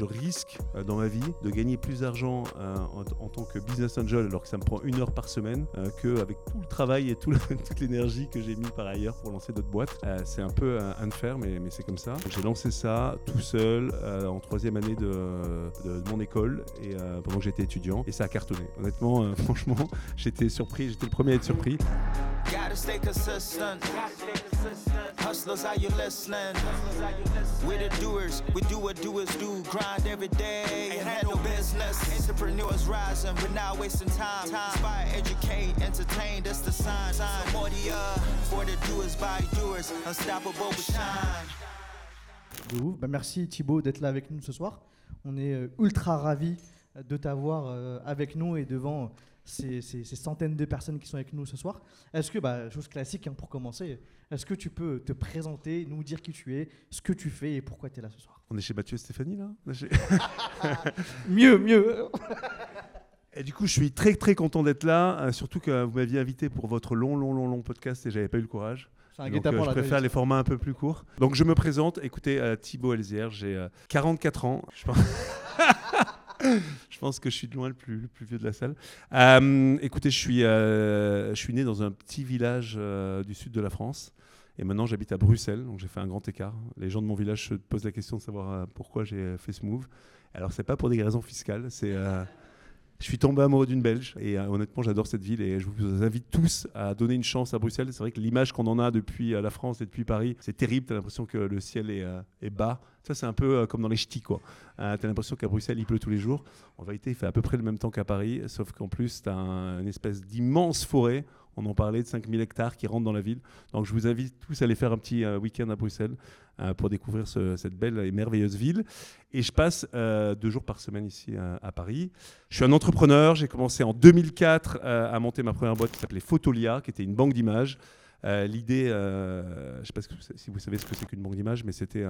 je risque euh, dans ma vie de gagner plus d'argent euh, en, tant que business angel alors que ça me prend une heure par semaine euh, qu'avec tout le travail et toute l'énergie que j'ai mis par ailleurs pour lancer d'autres boîtes. C'est un peu euh, unfair, mais, c'est comme ça. J'ai lancé ça tout seul en troisième année de, de- de mon école et pendant que j'étais étudiant et ça a cartonné. Honnêtement, franchement, j'étais surpris, j'étais le premier à être surpris. Not wasting time. Educate, entertain. Uh, for the doers by doers. Unstoppable shine. Bah, merci Thibaut d'être là avec nous ce soir. On est euh, ultra ravis de t'avoir euh, avec nous et devant ces, ces- ces centaines de personnes qui sont avec nous ce soir. Est-ce que, bah, chose classique hein, pour commencer, est-ce que tu peux te présenter, nous dire qui tu es, ce que tu fais et pourquoi tu es là ce soir? On est chez Mathieu et Stéphanie là? Mieux, mieux Et du coup, je suis très très content d'être là, euh, surtout que vous m'aviez invité pour votre long, long, long, long podcast et j'avais pas eu le courage. Donc, euh, je préfère les formats un peu plus courts. Donc je me présente, écoutez, euh, Thibaut Elzière, j'ai euh, 44 ans. Je pense... je pense que je suis de loin le plus, vieux de la salle. Euh, écoutez, je suis, euh, je suis né dans un petit village euh, du sud de la France. Et maintenant, j'habite à Bruxelles, donc j'ai fait un grand écart. Les gens de mon village se posent la question de savoir pourquoi j'ai fait ce move. Alors, c'est pas pour des raisons fiscales, je suis tombé amoureux d'une Belge et honnêtement j'adore cette ville et je vous invite tous à donner une chance à Bruxelles. C'est vrai que l'image qu'on en a depuis la France et depuis Paris, c'est terrible. T'as l'impression que le ciel est bas. Ça c'est un peu euh, comme dans les ch'tis quoi. Euh, T'as l'impression qu'à Bruxelles il pleut tous les jours. En vérité il fait à peu près le même temps qu'à Paris, sauf qu'en plus t'as un- une espèce d'immense forêt. On en parlait de 5000 hectares qui rentrent dans la ville. Donc je vous invite tous à aller faire un petit euh, week-end à Bruxelles euh, pour découvrir ce- cette belle et merveilleuse ville. Et je passe deux jours par semaine ici à Paris. Je suis un entrepreneur. J'ai commencé en 2004 euh, à monter ma première boîte qui s'appelait Photolia, qui était une banque d'images. Euh, L'idée, euh, je ne sais pas si vous savez ce que c'est qu'une banque d'images, mais c'était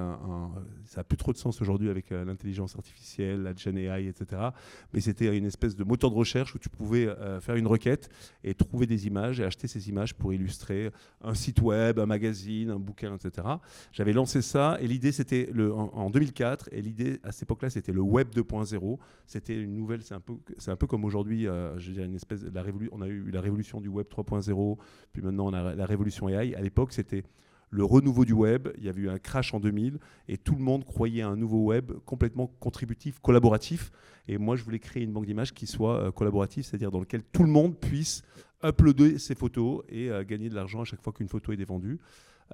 ça a plus trop de sens aujourd'hui avec euh, l'intelligence artificielle, la Gen AI, etc. Mais c'était une espèce de moteur de recherche où tu pouvais faire une requête et trouver des images et acheter ces images pour illustrer un site web, un magazine, un bouquin, etc. J'avais lancé ça et l'idée c'était en, en 2004 et l'idée à cette époque-là c'était le web 2.0. C'était une nouvelle, c'est un peu, c'est un peu comme aujourd'hui, je veux une espèce, la révolu- on a eu la révolution du web 3.0, puis maintenant on a la révolution AI. À l'époque c'était le renouveau du web. Il y avait eu un crash en 2000 et tout le monde croyait à un nouveau web complètement contributif, collaboratif. Et moi, je voulais créer une banque d'images qui soit euh, collaborative, c'est-à-dire dans lequel tout le monde puisse uploader ses photos et euh, gagner de l'argent à chaque fois qu'une photo est défendue.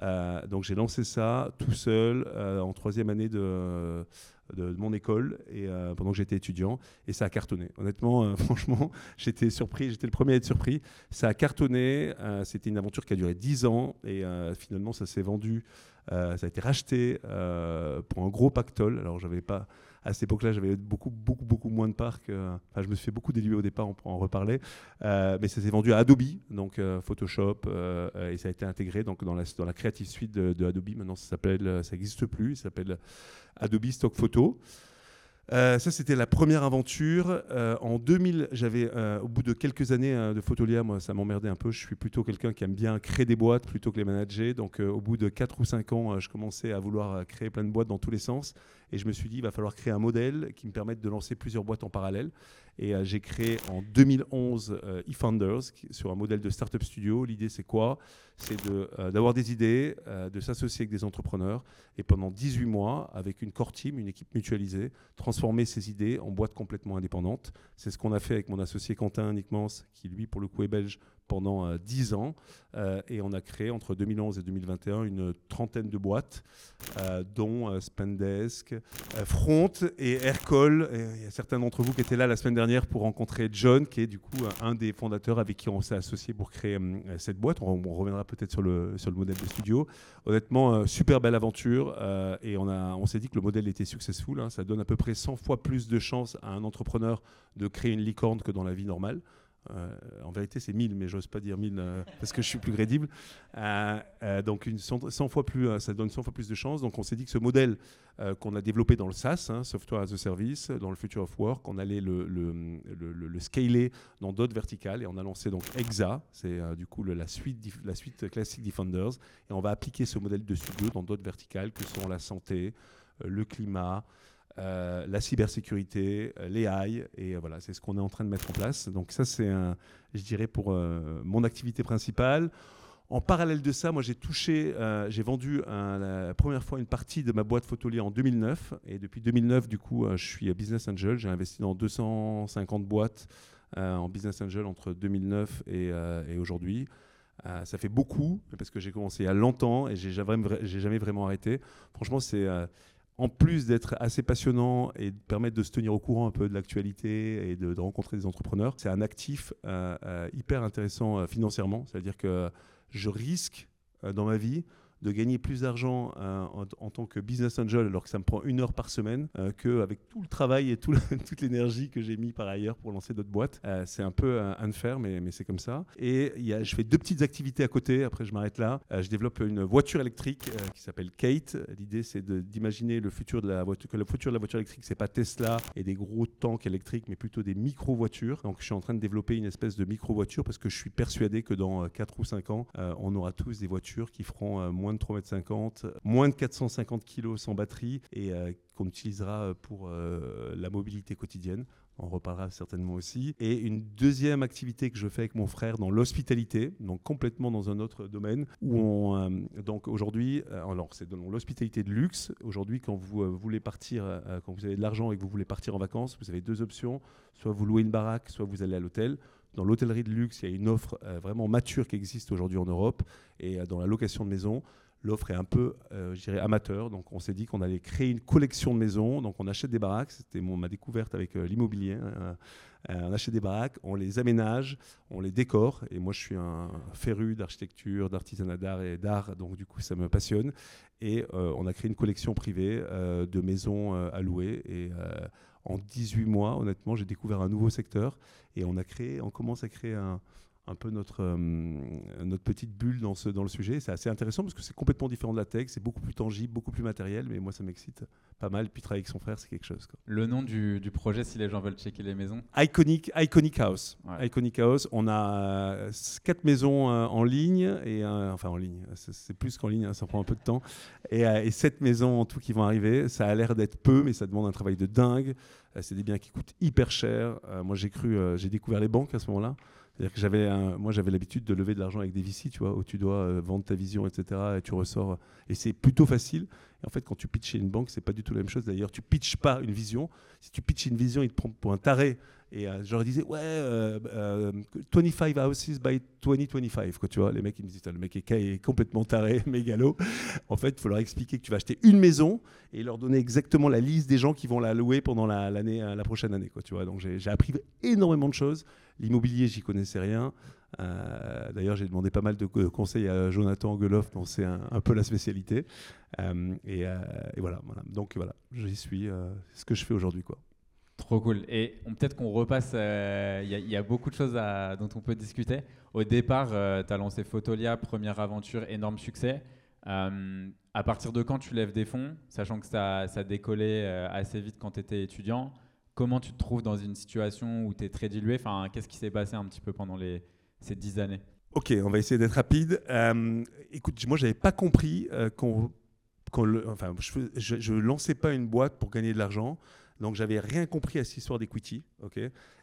Euh, donc j'ai lancé ça tout seul en troisième année de, de, mon école et euh, pendant que j'étais étudiant et ça a cartonné. Honnêtement, euh, franchement, j'étais surpris, j'étais le premier à être surpris. Ça a cartonné, euh, c'était une aventure qui a duré 10 ans et finalement ça s'est vendu, ça a été racheté pour un gros pactole. Alors j'avais pas à cette époque-là, j'avais beaucoup, beaucoup, beaucoup moins de que- Enfin, je me suis fait beaucoup déluer au départ, on pourra en reparler. Euh, mais ça s'est vendu à Adobe, donc euh, Photoshop, euh, euh, et ça a été intégré donc, dans, la, Creative Suite de, Adobe. Maintenant, euh, ça n'existe plus, ça s'appelle Adobe Stock Photo. Euh, ça, c'était la première aventure. Euh, en 2000, j'avais, euh, au bout de quelques années euh, de Photolia, moi, ça m'emmerdait un peu. Je suis plutôt quelqu'un qui aime bien créer des boîtes plutôt que les manager. Donc, au bout de 4 ou 5 ans, je commençais à vouloir créer plein de boîtes dans tous les sens. Et je me suis dit, il va falloir créer un modèle qui me permette de lancer plusieurs boîtes en parallèle. Et euh, j'ai créé en 2011 euh, eFounders sur un modèle de startup studio. L'idée, c'est quoi? C'est euh, d'avoir des idées, de s'associer avec des entrepreneurs et pendant 18 mois, avec une core team, une équipe mutualisée, transformer ces idées en boîtes complètement indépendantes. C'est ce qu'on a fait avec mon associé Quentin Nickmans, qui lui, pour le coup, est belge, pendant euh, 10 ans. Euh, et on a créé entre 2011 et 2021 une trentaine de boîtes, euh, dont euh, Spendesk, euh, Front et Aircall. Il y a certains d'entre vous qui étaient là la semaine dernière pour rencontrer John, qui est du coup euh, un des fondateurs avec qui on s'est associé pour créer euh, cette boîte. On, reviendra peut-être sur le, sur le modèle de studio. Honnêtement, euh, super belle aventure. euh, et on, on s'est dit que le modèle était successful. hein. ça donne à peu près 100 fois plus de chances à un entrepreneur de créer une licorne que dans la vie normale. Euh, en vérité, c'est 1000, mais j'ose pas dire 1000 euh, parce que je suis plus crédible. Euh, donc, une 100, 100 fois plus, ça donne 100 fois plus de chances. Donc, on s'est dit que ce modèle qu'on a développé dans le SaaS, hein, Software as a Service, dans le Future of Work, on allait le, le, le- le- le scaler dans d'autres verticales et on a lancé donc EXA, c'est du coup la, suite, la classique Defenders, et on va appliquer ce modèle de studio dans d'autres verticales que sont la santé, le climat, euh, la cybersécurité, euh, les AI, et euh, voilà, c'est ce qu'on est en train de mettre en place. Donc ça, c'est, je dirais, pour mon activité principale. En parallèle de ça, moi, j'ai touché, j'ai vendu la première fois une partie de ma boîte Photolier en 2009, et depuis 2009, du coup, je suis business angel. J'ai investi dans 250 boîtes en business angel entre 2009 et, aujourd'hui. Ça fait beaucoup parce que j'ai commencé il y a longtemps et j'ai jamais, j'ai jamais vraiment arrêté. Franchement, c'est en plus d'être assez passionnant et de permettre de se tenir au courant un peu de l'actualité et de, rencontrer des entrepreneurs, c'est un actif euh, euh, hyper intéressant euh, financièrement. C'est-à-dire que je risque dans ma vie de gagner plus d'argent euh, en, tant que business angel alors que ça me prend une heure par semaine euh, qu'avec tout le travail et toute l'énergie que j'ai mis par ailleurs pour lancer d'autres boîtes. Euh, c'est un peu unfair, mais, mais c'est comme ça. Et je fais deux petites activités à côté, après je m'arrête là. Je développe une voiture électrique qui s'appelle Kate. L'idée c'est d'imaginer le la voiture, que le futur de la voiture électrique c'est pas Tesla et des gros tanks électriques, mais plutôt des micro-voitures. Donc je suis en train de développer une espèce de micro-voiture parce que je suis persuadé que dans euh, 4 ou 5 ans, on aura tous des voitures qui feront moins de 3,50 m, moins de 450 kg sans batterie et euh, qu'on utilisera euh, pour euh, la mobilité quotidienne. On reparlera certainement aussi. Et une deuxième activité que je fais avec mon frère dans l'hospitalité, donc complètement dans un autre domaine, où on, donc aujourd'hui, alors c'est dans l'hospitalité de luxe. Aujourd'hui, quand vous voulez partir, quand vous avez de l'argent et que vous voulez partir en vacances, vous avez deux options. Soit vous louez une baraque, soit vous allez à l'hôtel. Dans l'hôtellerie de luxe, il y a une offre euh, vraiment mature qui existe aujourd'hui en Europe. Et euh, dans la location de maison, l'offre est un peu, euh, je dirais, amateur. Donc, on s'est dit qu'on allait créer une collection de maisons. Donc, on achète des baraques. C'était ma découverte avec l'immobilier. hein. On achète des baraques, on les aménage, on les décore. Et moi, je suis un féru d'architecture, d'artisanat d'art et d'art. Donc, du coup, ça me passionne. Et on a créé une collection privée de maisons à louer. Et en 18 mois, honnêtement, j'ai découvert un nouveau secteur. Et on a créé, on commence à créer un, un peu notre, euh, notre petite bulle dans, ce, dans le sujet. C'est assez intéressant parce que c'est complètement différent de la tech, c'est beaucoup plus tangible, beaucoup plus matériel, mais moi ça m'excite pas mal. Puis travailler avec son frère, c'est quelque chose. quoi. Le nom du, du projet, si les gens veulent checker les maisons? Iconic, Iconic House. Ouais. Iconic House, on a euh, quatre maisons euh, en ligne, et, enfin en ligne, c'est plus qu'en ligne, hein, ça prend un peu de temps, et, et sept maisons en tout qui vont arriver. Ça a l'air d'être peu, mais ça demande un travail de dingue. C'est des biens qui coûtent hyper cher. Moi j'ai cru, j'ai découvert les banques à ce moment-là. C'est-à-dire que j'avais, moi j'avais l'habitude de lever de l'argent avec des VC, tu vois, où tu dois euh, vendre ta vision, etc. Et tu ressors. Et c'est plutôt facile. Et en fait, quand tu pitches chez une banque, c'est pas du tout la même chose. D'ailleurs, tu pitches pas une vision. Si tu pitches une vision, ils te prennent pour un taré. Et euh, je leur disais, ouais, euh, euh, 25 houses by 2025. Quoi, tu vois, les mecs, ils me disent, le mec est, est complètement taré, mégalo. En fait, il faut leur expliquer que tu vas acheter une maison et leur donner exactement la liste des gens qui vont la louer pendant la, euh, la prochaine année. Quoi, tu vois. Donc, j'ai, appris énormément de choses. L'immobilier, j'y connaissais rien. Euh, d'ailleurs, j'ai demandé pas mal de co- conseils à Jonathan Geloff, dont c'est un, peu la spécialité. Euh, et, voilà. Donc voilà, j'y suis. c'est ce que je fais aujourd'hui, quoi. Trop cool. Et peut-être qu'on repasse, euh, il y, a- beaucoup de choses dont on peut discuter. Au départ, tu as lancé Photolia, première aventure, énorme succès. Euh, à partir de quand tu lèves des fonds, sachant que ça, ça décollait euh, assez vite quand tu étais étudiant Comment tu te trouves dans une situation où tu es très dilué? Enfin, Qu'est-ce qui s'est passé un petit peu pendant ces dix années? Ok, on va essayer d'être rapide. Euh, écoute, moi, j'avais pas compris euh, qu'on, enfin, je, je, je lançais pas une boîte pour gagner de l'argent. Donc, j'avais rien compris à cette histoire d'equity.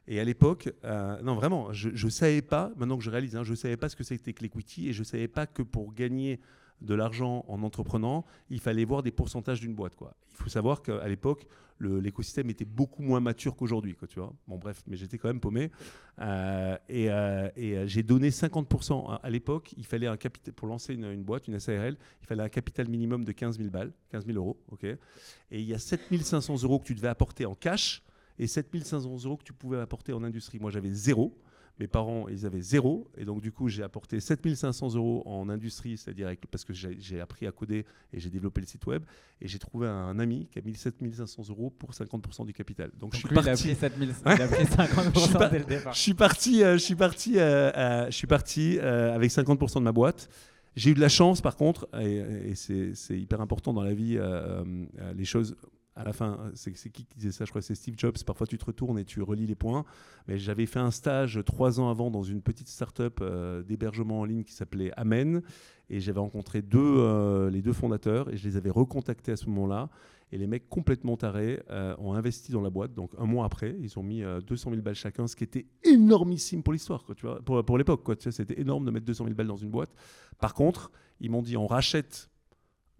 Et à l'époque, euh, non, vraiment, je, je savais pas. Maintenant que je réalise, hein, je savais pas ce que c'était que l'equity et je savais pas que pour gagner de l'argent en entreprenant, il fallait voir des pourcentages d'une boîte. Quoi. Il faut savoir qu'à l'époque, l'écosystème était beaucoup moins mature qu'aujourd'hui. Tu vois bon, bref, mais j'étais quand même paumé. Euh, et euh, euh, j'ai donné 50%. À, l'époque, il fallait un capital pour lancer une, une boîte, une SARL, il fallait un capital minimum de 15 000 balles, 15 000 euros. ok et il y a 7 500 euros que tu devais apporter en cash et 7 500 euros que tu pouvais apporter en industrie. Moi, j'avais zéro. Mes parents, ils avaient zéro. Et donc, du coup, j'ai apporté 7500 euros en industrie, c'est-à-dire parce que j'ai appris à coder et j'ai développé le site web. Et j'ai trouvé un ami qui a mis 7500 euros pour 50% du capital. Donc, Donc je suis lui, il a parti. pris, 7000, il a pris 50% Je suis pas- dès le départ. Je suis parti, euh, je suis parti, euh, euh, je suis parti avec 50% de ma boîte. J'ai eu de la chance, par contre, et, et c'est hyper important dans la vie, les choses à la fin, c'est c'est qui qui disait ça? Je crois que c'est Steve Jobs. Parfois, tu te retournes et tu relis les points. Mais j'avais fait un stage trois ans avant dans une petite start-up euh, d'hébergement en ligne qui s'appelait Amen. Et j'avais rencontré deux, euh, les deux fondateurs et je les avais recontactés à ce moment-là. Et les mecs complètement tarés euh, ont investi dans la boîte. Donc un mois après, ils ont mis euh, 200 000 balles chacun, ce qui était énormissime pour l'histoire, quoi, tu vois, pour, pour l'époque. quoi. Tu sais, C'était énorme de mettre 200 000 balles dans une boîte. Par contre, ils m'ont dit on rachète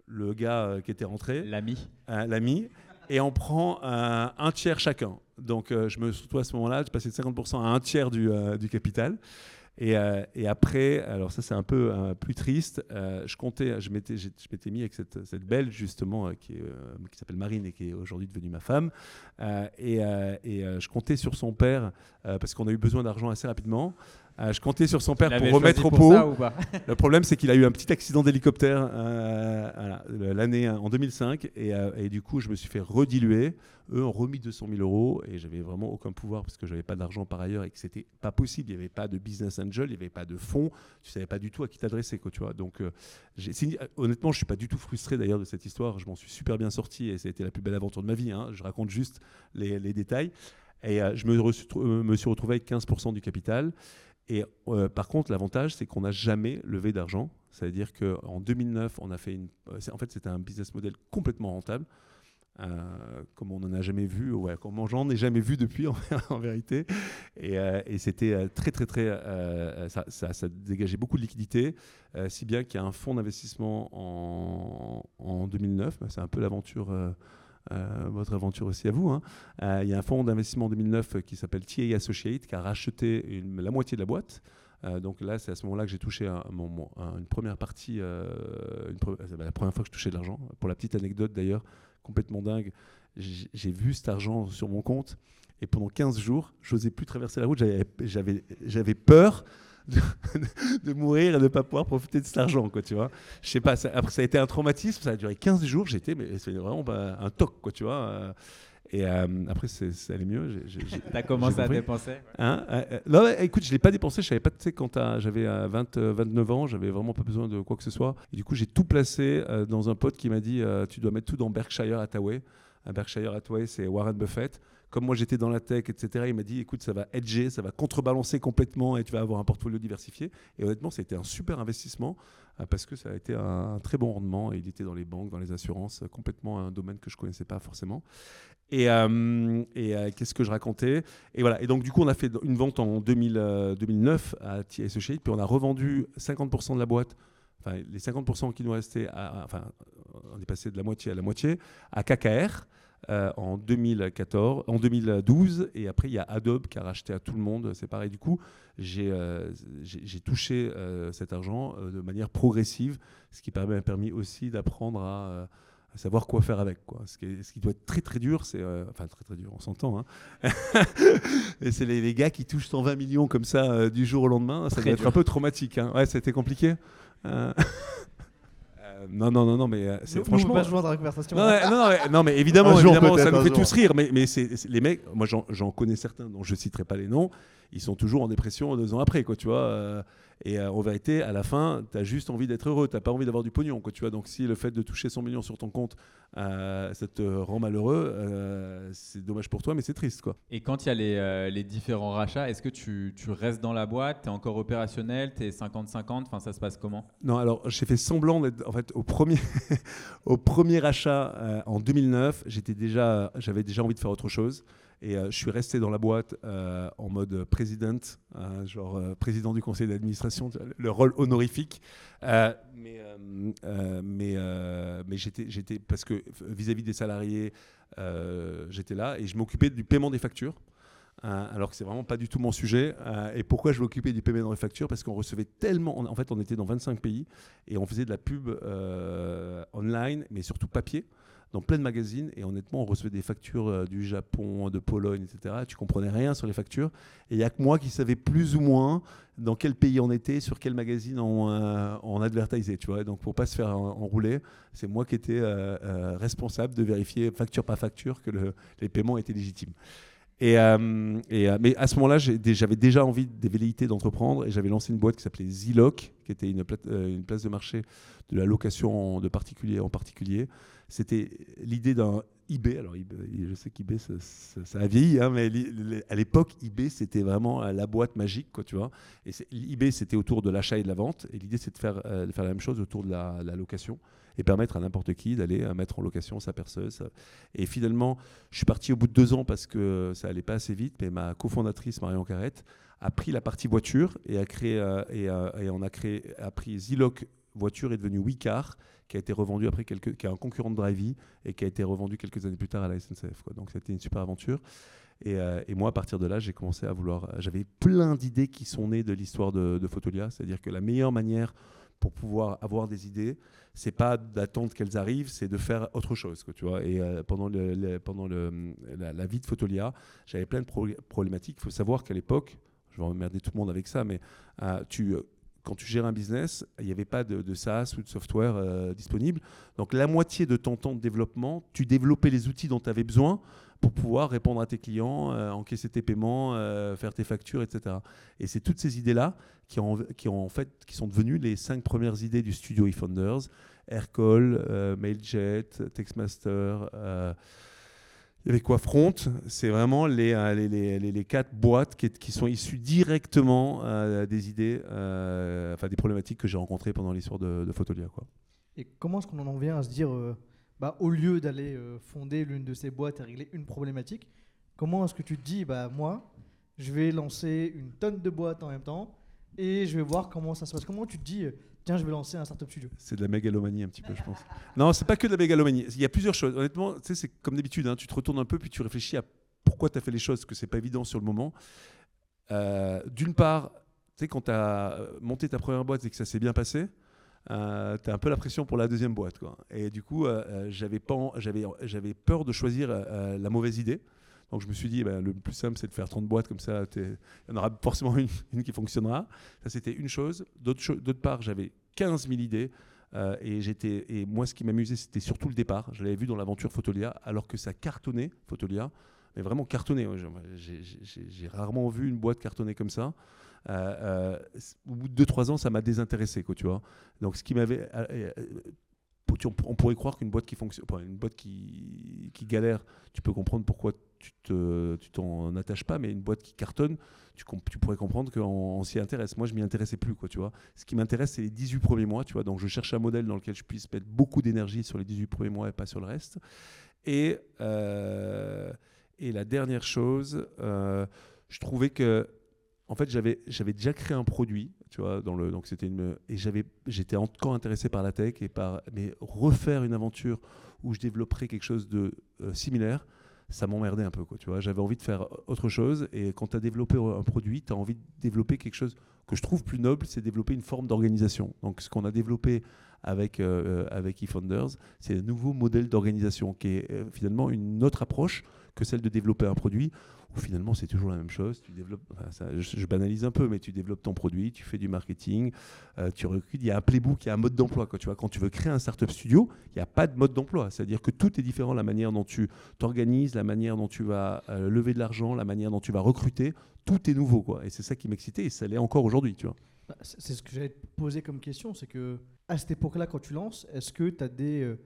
le gars euh, qui était rentré, L'ami. euh, l'ami, et on prend euh, un tiers chacun. Donc euh, je me surtout à ce moment-là, je passais de 50% à un tiers du, euh, capital. Et, après, alors ça c'est un peu plus triste, je comptais, je m'étais, je m'étais mis avec cette, cette Belge justement qui, qui s'appelle Marine et qui est aujourd'hui devenue ma femme. Et je comptais sur son père parce qu'on a eu besoin d'argent assez rapidement. Euh, je comptais sur son père pour remettre au pot. Le problème, c'est qu'il a eu un petit accident d'hélicoptère euh, voilà, l'année en 2005. Et, euh, et du coup, je me suis fait rediluer. Eux ont remis 200 000 euros et j'avais vraiment aucun pouvoir parce que j'avais pas d'argent par ailleurs et que c'était pas possible. Il n'y avait pas de business angel, il n'y avait pas de fonds. Tu savais pas du tout à qui t'adresser. quoi, Tu vois. Donc, euh, honnêtement, je suis pas du tout frustré d'ailleurs de cette histoire. Je m'en suis super bien sorti et ça a été la plus belle aventure de ma vie. hein. Je raconte juste les, les détails. Et je me suis retrouvé avec 15% du capital. Et euh, par contre, l'avantage, c'est qu'on n'a jamais levé d'argent. C'est-à-dire qu'en 2009, on a fait une. euh, En fait, c'était un business model complètement rentable, euh, comme on n'en a jamais vu, ouais, comme j'en ai jamais vu depuis, en, vérité. Et, c'était très, très, très. ça, ça- ça dégageait beaucoup de liquidités, si bien qu'il y a un fonds d'investissement en, en 2009. Bah, c'est un peu l'aventure. Euh, euh, votre aventure aussi à vous. hein. Euh, il y a un fonds d'investissement en 2009 qui s'appelle TA Associate qui a racheté la moitié de la boîte. Euh, donc là, c'est à ce moment-là que j'ai touché une première partie, euh, la première fois que je touchais de l'argent. Pour la petite anecdote d'ailleurs, complètement dingue, j'ai vu cet argent sur mon compte et pendant 15 jours, j'osais plus traverser la route. J'avais peur de, de mourir et de ne pas pouvoir profiter de cet argent, quoi, tu vois. Je sais pas, ça, après ça a été un traumatisme, ça a duré 15 jours, j'étais, mais c'est vraiment un toc, quoi, tu vois. euh, et euh, après, c'est- ça allait mieux. T'as commencé à dépenser Hein, euh, non, écoute, je l'ai pas dépensé. Je savais pas, tu sais, quand j'avais euh, 20, euh, 29 ans, j'avais vraiment pas besoin de quoi que ce soit. Et du coup, j'ai tout placé dans un pote qui m'a dit Tu dois mettre tout dans Berkshire Hathaway. Un Berkshire Hathaway, c'est Warren Buffett. Comme moi, j'étais dans la tech, etc., il m'a dit Écoute, ça va edger, ça va contrebalancer complètement et tu vas avoir un portfolio diversifié. Et honnêtement, ça a été un super investissement euh, parce que ça a été un, très bon rendement. Il était dans les banques, dans les assurances, complètement un domaine que je connaissais pas forcément. Et, euh, euh, qu'est-ce que je racontais? Et voilà. Et donc du coup, on a fait une vente en 2000, euh, 2009 à TS Associates, puis on a revendu 50% de la boîte. Enfin, les 50% qui nous restaient, enfin, on est passé de la moitié à la moitié à KKR. Euh, en 2014, en 2012, et après il y a Adobe qui a racheté à tout le monde. C'est pareil. Du coup, j'ai euh, touché euh, cet argent de manière progressive, ce qui m'a permis aussi d'apprendre à, à savoir quoi faire avec. Quoi. Ce, qui est- ce qui doit être très très dur, c'est enfin très très dur, on s'entend. Hein. Et c'est les, les gars qui touchent 120 millions comme ça du jour au lendemain, ça Très doit être un peu traumatique. Hein. Ouais, c'était compliqué. Euh, euh, non, non, non, non, mais euh, c'est Nous, franchement. on peut pas se joindre dans la conversation. Non, non, non, ouais, non, mais évidemment, jour, évidemment ça nous fait jour. tous rire. Mais, mais c'est c'est- les mecs, moi j'en j'en connais certains dont je ne citerai pas les noms, ils sont toujours en dépression deux ans après, quoi, tu vois. Et euh, en vérité, à la fin, tu as juste envie d'être heureux, tu n'as pas envie d'avoir du pognon, quoi, tu vois. Donc si le fait de toucher 100 millions sur ton compte, euh, ça te rend malheureux, euh, c'est dommage pour toi, mais c'est triste, quoi. Et quand il y a les, euh, les différents rachats, est-ce que tu, tu restes dans la boîte? Tu es encore opérationnel? Tu es 50-50 Enfin, ça se passe comment? Non, alors j'ai fait semblant d'être. En fait, au premier, au premier achat euh, en 2009, j'étais déjà, j'avais déjà envie de faire autre chose. Et euh, je suis resté dans la boîte euh, en mode président, euh, genre euh, président du conseil d'administration, le rôle honorifique. Mais mais, mais j'étais, parce que vis-à-vis des salariés, j'étais là et je m'occupais du paiement des factures. Euh, alors que c'est vraiment pas du tout mon sujet. Et pourquoi je m'occupais du paiement des factures? Parce qu'on recevait tellement. En fait, on était dans 25 pays et on faisait de la pub online, mais surtout papier, dans plein de magazines. Et honnêtement, on recevait des factures euh, du Japon, de Pologne, etc. Tu comprenais rien sur les factures. Et il n'y a que moi qui savais plus ou moins dans quel pays on était, sur quel magazine on, euh, on advertisait. Tu vois Donc, pour pas se faire en- enrouler, c'est moi qui étais euh, responsable de vérifier facture par facture que le- les paiements étaient légitimes. Et, euh, euh, mais à ce moment-là, j'avais déjà envie des velléités d'entreprendre et j'avais lancé une boîte qui s'appelait Ziloc, qui était euh, une place de marché de la location en- de particulier en particulier. C'était l'idée d'un eBay. Alors, je sais qu'eBay, ça, a vieilli, hein, mais à l'époque, eBay, c'était vraiment la boîte magique, quoi, tu vois. Et eBay, c'était autour de l'achat et de la vente. Et l'idée, c'est de faire, la même chose autour de la location et permettre à n'importe qui d'aller euh, mettre en location sa perceuse. Et finalement, je suis parti au bout de deux ans parce que ça allait pas assez vite, mais ma cofondatrice Marion Carrette a pris la partie voiture et a créé euh, et, euh, et on a créé a pris Ziloc voiture est devenu Wicar qui a été revendu après quelques qui est un concurrent de Drivey et qui a été revendu quelques années plus tard à la SNCF quoi. Donc c'était une super aventure. Et, moi, à partir de là, j'ai commencé à vouloir. J'avais plein d'idées qui sont nées de l'histoire de, de Photolia. C'est-à-dire que la meilleure manière pour pouvoir avoir des idées, c'est pas d'attendre qu'elles arrivent, c'est de faire autre chose. Tu vois. Et euh, pendant, le, pendant la, vie de Photolia, j'avais plein de pro- problématiques. Il faut savoir qu'à l'époque, je vais emmerder tout le monde avec ça, mais euh, euh, quand tu gères un business, il n'y avait pas de, SaaS ou de software disponible. Donc la moitié de ton temps de développement, tu développais les outils dont tu avais besoin pour pouvoir répondre à tes clients, euh, encaisser tes paiements, euh, faire tes factures, etc. Et c'est toutes ces idées-là qui, ont, qui, ont, fait, qui sont devenues les cinq premières idées du studio eFounders. Aircall, euh, Mailjet, Textmaster, il quoi Front, c'est vraiment les, les, les, les- quatre boîtes qui, qui sont issues directement des idées, enfin des problématiques que j'ai rencontrées pendant l'histoire de, de Photolia. Et comment est-ce qu'on en vient à se dire, bah, au lieu d'aller euh, fonder l'une de ces boîtes et régler une problématique, comment est-ce que tu te dis, bah, moi, je vais lancer une tonne de boîtes en même temps et je vais voir comment ça se passe? Comment tu te dis, euh, tiens, je vais lancer un startup studio? C'est de la mégalomanie un petit peu, je pense. Non, c'est pas que de la mégalomanie. Il y a plusieurs choses. Honnêtement, c'est comme d'habitude, hein, tu te retournes un peu puis tu réfléchis à pourquoi tu as fait les choses, parce que c'est pas évident sur le moment. Euh, D'une part, tu sais, quand tu as monté ta première boîte et que ça s'est bien passé, euh, tu as un peu la pression pour la deuxième boîte. Quoi. Et du coup, euh, euh, j'avais peur de choisir euh, la mauvaise idée. Donc je me suis dit, ben, le plus simple, c'est de faire 30 boîtes, comme ça, il y en aura forcément une, qui fonctionnera. Ça, c'était une chose. D'autre part, j'avais 15 000 idées. et, et moi, ce qui m'amusait, c'était surtout le départ. Je l'avais vu dans l'aventure Photolia, alors que ça cartonnait, Photolia, mais vraiment cartonné. J'ai, rarement vu une boîte cartonner comme ça. Euh, euh, au bout de 2-3 ans, ça m'a désintéressé, quoi, tu vois. Donc, ce qui m'avait. euh, on pourrait croire qu'une boîte qui fonctionne, une boîte qui, qui galère, tu peux comprendre pourquoi tu te, t'en attaches pas, mais une boîte qui cartonne, tu, pourrais comprendre qu'on on s'y intéresse. Moi, je m'y intéressais plus, quoi, tu vois. Ce qui m'intéresse, c'est les 18 premiers mois, tu vois. Donc, je cherche un modèle dans lequel je puisse mettre beaucoup d'énergie sur les 18 premiers mois et pas sur le reste. Et, et la dernière chose, je trouvais que, en fait, j'avais, déjà créé un produit, tu vois, donc c'était et j'étais encore intéressé par la tech et par, mais refaire une aventure où je développerais quelque chose de euh, similaire, ça m'emmerdait un peu, quoi, tu vois. J'avais envie de faire autre chose et quand tu as développé un produit, tu as envie de développer quelque chose que je trouve plus noble, c'est développer une forme d'organisation. Donc, ce qu'on a développé avec, euh, avec eFounders, c'est un nouveau modèle d'organisation qui est euh, finalement une autre approche que celle de développer un produit où finalement c'est toujours la même chose. Tu développes, ça, je, banalise un peu, mais tu développes ton produit, tu fais du marketing, euh, tu recrutes. Il y a un playbook, il y a un mode d'emploi. Quoi, tu vois, quand tu veux créer un startup studio, il n'y a pas de mode d'emploi. C'est-à-dire que tout est différent, la manière dont tu t'organises, la manière dont tu vas euh, lever de l'argent, la manière dont tu vas recruter. Tout est nouveau, quoi. Et c'est ça qui m'excitait, et ça l'est encore aujourd'hui, tu vois. Bah, C'est c'est ce que j'allais te poser comme question, c'est que à cette époque-là, quand tu lances, est-ce que tu as des euh,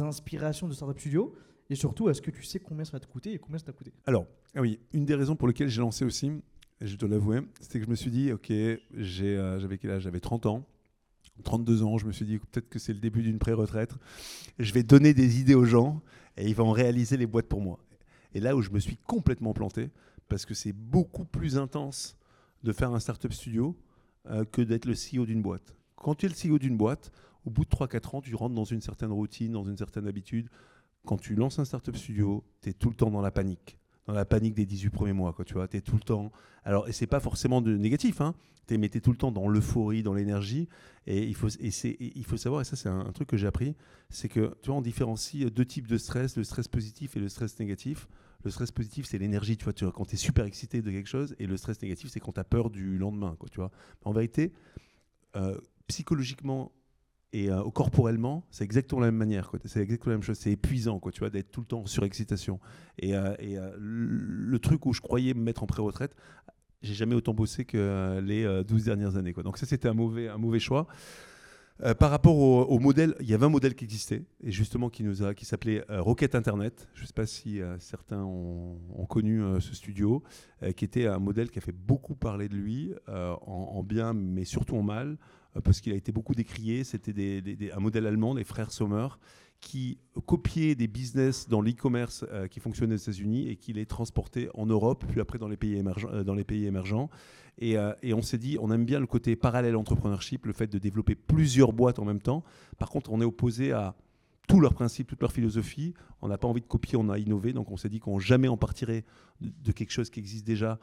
inspirations de startup studio? Et surtout, est-ce que tu sais combien ça va te coûter et combien ça t'a coûté? Alors, ah oui, une des raisons pour lesquelles j'ai lancé aussi, je dois l'avouer, c'était que je me suis dit, ok, euh, j'avais quel âge? J'avais 30 ans. 32 ans, je me suis dit peut-être que c'est le début d'une pré-retraite. Je vais donner des idées aux gens et ils vont réaliser les boîtes pour moi. Et là où je me suis complètement planté, parce que c'est beaucoup plus intense de faire un startup studio euh, que d'être le CEO d'une boîte. Quand tu es le CEO d'une boîte, au bout de 3-4 ans, tu rentres dans une certaine routine, dans une certaine habitude. Quand tu lances un startup studio, tu es tout le temps dans la panique. Dans la panique des 18 premiers mois, tu vois. Tu es tout le temps. Alors, et c'est pas forcément de négatif, hein. Tu es, tout le temps dans l'euphorie, dans l'énergie. Et il faut, et c'est- il faut savoir, et ça, c'est un, truc que j'ai appris, c'est que, tu vois, on différencie deux types de stress, le stress positif et le stress négatif. Le stress positif, c'est l'énergie, tu vois, quand tu es super excité de quelque chose, et le stress négatif, c'est quand tu as peur du lendemain, tu vois. En vérité, euh, psychologiquement et euh, corporellement, c'est exactement la même manière. C'est exactement la même chose. C'est épuisant, quoi, tu vois, d'être tout le temps en surexcitation. Et, euh, euh, le truc où je croyais me mettre en pré-retraite, j'ai jamais autant bossé que les euh, 12 dernières années. Donc ça, c'était un mauvais, un mauvais choix. Par rapport au, au modèle, il y avait un modèle qui existait et justement qui nous qui s'appelait euh, Rocket Internet. Je ne sais pas si certains ont, connu ce studio, qui était un modèle qui a fait beaucoup parler de lui en, en bien, mais surtout en mal, parce qu'il a été beaucoup décrié. C'était un modèle allemand, les frères Sommer, qui copiaient des business dans l'e-commerce euh, qui fonctionnaient aux États-Unis et qui les transportaient en Europe, puis après dans les pays émergents. euh, dans les pays émergents. Et, euh, on s'est dit, on aime bien le côté parallèle entrepreneurship, le fait de développer plusieurs boîtes en même temps. Par contre, on est opposé à tous leurs principes, toute leur philosophie. On n'a pas envie de copier, on a innové. Donc on s'est dit qu'on jamais en partirait de quelque chose qui existe déjà.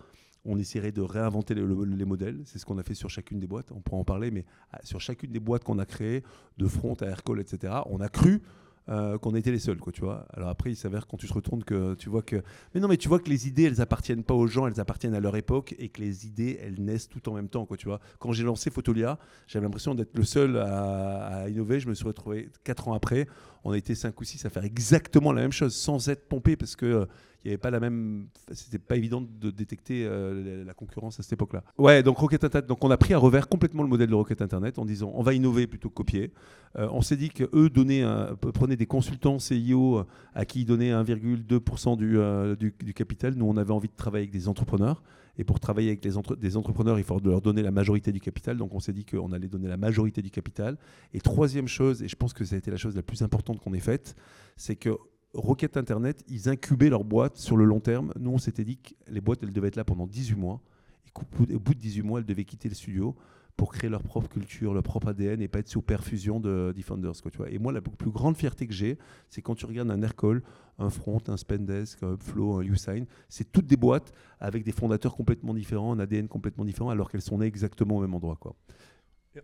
On essaierait de réinventer le- le- les modèles. C'est ce qu'on a fait sur chacune des boîtes. On pourra en parler, mais ah, sur chacune des boîtes qu'on a créées, de Front à Aircall, etc., on a cru euh, qu'on était les seuls, quoi, tu vois. Alors après, il s'avère quand tu te retournes que tu vois que, mais non, mais tu vois que les idées, elles appartiennent pas aux gens, elles appartiennent à leur époque, et que les idées, elles naissent tout en même temps, quoi, tu vois. Quand j'ai lancé Photolia, j'avais l'impression d'être le seul à, à innover. Je me suis retrouvé quatre ans après, on a été cinq ou six à faire exactement la même chose, sans être pompé, parce que euh, il n'y avait pas la même, c'était pas évident de détecter euh, la, concurrence à cette époque-là. Ouais, donc Rocket Internet, donc on a pris à revers complètement le modèle de Rocket Internet en disant on va innover plutôt que copier. Euh, on s'est dit donnaient, un- prenaient des consultants CIO euh, à qui ils donnaient 1,2% du, euh, du, du capital. Nous, on avait envie de travailler avec des entrepreneurs. Et pour travailler avec les entre- des entrepreneurs, il faut leur donner la majorité du capital. Donc on s'est dit qu'on allait donner la majorité du capital. Et troisième chose, et je pense que ça a été la chose la plus importante qu'on ait faite, c'est que Rocket Internet, ils incubaient leurs boîtes sur le long terme. Nous, on s'était dit que les boîtes, elles devaient être là pendant 18 mois. Et au bout de 18 mois, elles devaient quitter le studio pour créer leur propre culture, leur propre ADN et pas être sous perfusion de Defenders. Quoi. Et moi, la plus grande fierté que j'ai, c'est quand tu regardes un Aircall, un Front, un Spendesk, un Upflow, un Usign, c'est toutes des boîtes avec des fondateurs complètement différents, un ADN complètement différent, alors qu'elles sont nées exactement au même endroit. Quoi.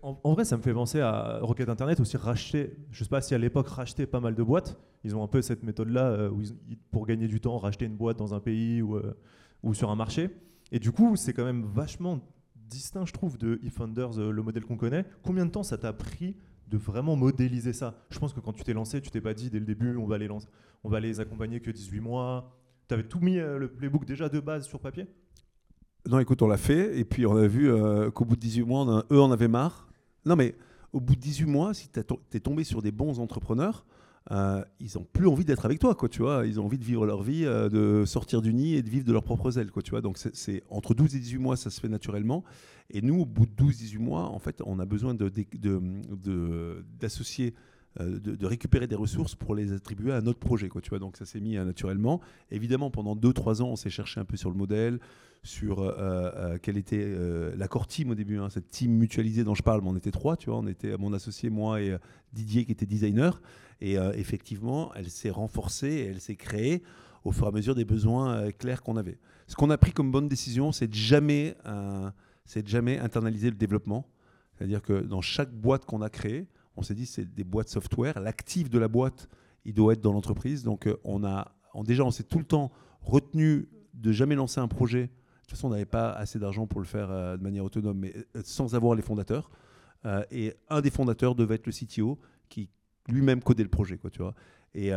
En, vrai, ça me fait penser à Rocket Internet aussi racheter. Je sais pas si à l'époque racheter pas mal de boîtes. Ils ont un peu cette méthode-là euh, où pour gagner du temps, racheter une boîte dans un pays ou, euh, ou sur un marché. Et du coup, c'est quand même vachement distinct, je trouve, de eFounders, euh, le modèle qu'on connaît. Combien de temps ça t'a pris de vraiment modéliser ça? Je pense que quand tu t'es lancé, tu t'es pas dit dès le début, on va les on va les accompagner que 18 mois. Tu avais tout mis le playbook déjà de base sur papier? Non, écoute, on l'a fait, et puis on a vu euh, qu'au bout de 18 mois, eux en avaient marre. Non, mais au bout de 18 mois, si tu es tombé sur des bons entrepreneurs, euh, ils ont plus envie d'être avec toi, quoi, tu vois. Ils ont envie de vivre leur vie, euh, de sortir du nid et de vivre de leurs propres ailes, quoi, tu vois. Donc, c'est- entre 12 et 18 mois, ça se fait naturellement. Et nous, au bout de 12-18 mois, en fait, on a besoin de- de- de- d'associer, de, de récupérer des ressources pour les attribuer à notre projet, quoi, tu vois. Donc, ça s'est mis euh, naturellement. Évidemment, pendant 2-3 ans, on s'est cherché un peu sur le modèle, sur euh, euh, quelle était euh, l'accord team au début, hein, cette team mutualisée dont je parle, mais on était trois, tu vois, on était mon associé, moi et euh, Didier qui était designer, et euh, effectivement, elle s'est renforcée, et elle s'est créée au fur et à mesure des besoins euh, clairs qu'on avait. Ce qu'on a pris comme bonne décision, c'est de jamais, euh, c'est jamais internaliser le développement, c'est-à-dire que dans chaque boîte qu'on a créée, on s'est dit c'est des boîtes software, l'actif de la boîte, il doit être dans l'entreprise, donc euh, on a, on- déjà on s'est tout le temps retenu de jamais lancer un projet de toute façon, on n'avait pas assez d'argent pour le faire euh, de manière autonome, mais euh, sans avoir les fondateurs. Et un des fondateurs devait être le CTO qui lui-même codait le projet, tu vois. Et,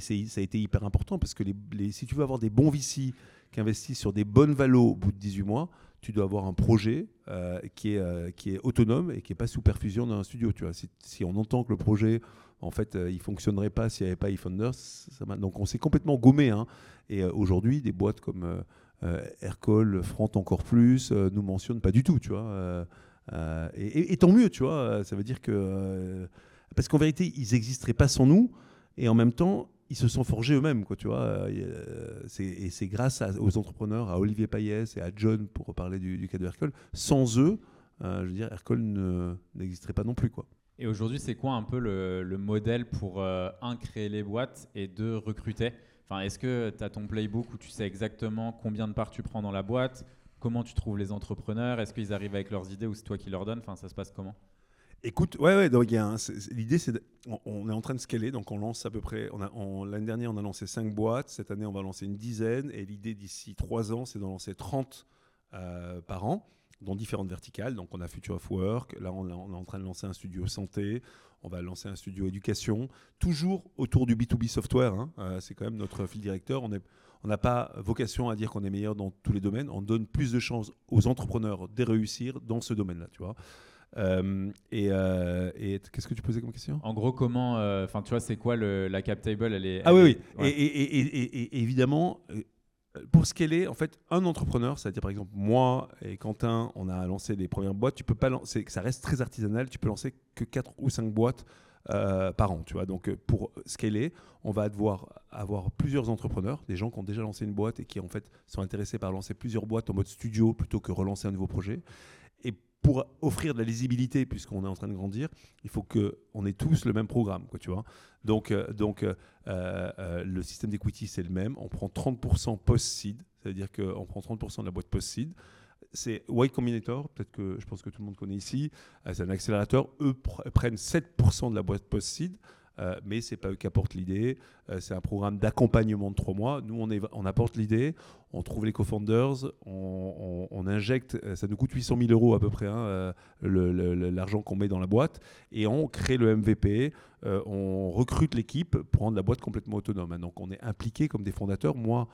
ça a été hyper important parce que si tu veux avoir des bons VC qui investissent sur des bonnes valos au bout de 18 mois, tu dois avoir un projet euh, qui, est, euh, qui est autonome et qui n'est pas sous perfusion d'un studio. Tu vois. Si, on entend que le projet, en fait, euh, il fonctionnerait pas s'il n'y avait pas m'a- donc on s'est complètement gommé. hein. Et euh, aujourd'hui, des boîtes comme Aircall, Front encore plus, nous mentionnent pas du tout, tu vois. Et, tant mieux, tu vois. Ça veut dire que parce qu'en vérité, ils n'existeraient pas sans nous, et en même temps, ils se sont forgés eux-mêmes, quoi, tu vois. euh, et, euh, c'est- et c'est grâce aux entrepreneurs, à Olivier Payès et à John, pour reparler du, cas de Aircall. Sans eux, euh, je veux dire, ne- n'existerait pas non plus, quoi. Et aujourd'hui, c'est quoi un peu le, le modèle pour, euh, un, créer les boîtes et deux, recruter? Enfin, Est-ce que tu as ton playbook où tu sais exactement combien de parts tu prends dans la boîte? Comment tu trouves les entrepreneurs? Est-ce qu'ils arrivent avec leurs idées ou c'est toi qui leur donnes? Enfin, ça se passe comment? Écoute, ouais, ouais, donc l'idée, c'est on, est en train de scaler, donc on lance à peu près. L'année dernière, on a lancé 5 boîtes. Cette année, on va lancer une dizaine. Et l'idée d'ici 3 ans, c'est d'en lancer 30 euh, par an, dans différentes verticales. Donc on a Future of Work. Là, on, est- en train de lancer un studio santé. On va lancer un studio éducation. Toujours autour du B2B software. hein. Euh, c'est quand même notre fil directeur. On on n'a pas vocation à dire qu'on est meilleur dans tous les domaines. On donne plus de chances aux entrepreneurs de réussir dans ce domaine-là, tu vois. Euh, et, euh, et qu'est-ce que tu posais comme question? En gros, comment, euh, enfin, tu vois, c'est quoi le, la cap table? Elle est. Ah elle oui, est- oui. ouais. Et, évidemment, pour ce qu'elle est, en fait, un entrepreneur, c'est-à-dire par exemple moi et Quentin, on a lancé les premières boîtes. Tu peux pas lancer, ça reste très artisanal. Tu peux lancer que 4 ou 5 boîtes euh, par an, tu vois. Donc pour scaler, on va devoir avoir plusieurs entrepreneurs, des gens qui ont déjà lancé une boîte et qui en fait sont intéressés par lancer plusieurs boîtes en mode studio plutôt que relancer un nouveau projet. Et pour offrir de la lisibilité, puisqu'on est en train de grandir, il faut qu'on ait tous le même programme, quoi, tu vois. Donc, euh, donc euh, euh, le système d'equity, c'est le même. On prend 30% post-seed, c'est-à-dire qu'on prend 30% de la boîte post-seed. C'est Y Combinator, peut-être que je pense que tout le monde connaît ici. C'est un accélérateur. Eux pr- prennent 7% de la boîte post-seed. Euh, mais c'est pas eux qui apportent l'idée. Euh, c'est un programme d'accompagnement de trois mois. Nous, on, apporte l'idée, on trouve les co-founders, on, injecte, euh, ça nous coûte 800 000 euros à peu près, hein, euh, l'argent qu'on met dans la boîte, et on crée le MVP, on recrute l'équipe pour rendre la boîte complètement autonome. hein. Donc on est impliqué comme des fondateurs. Moi,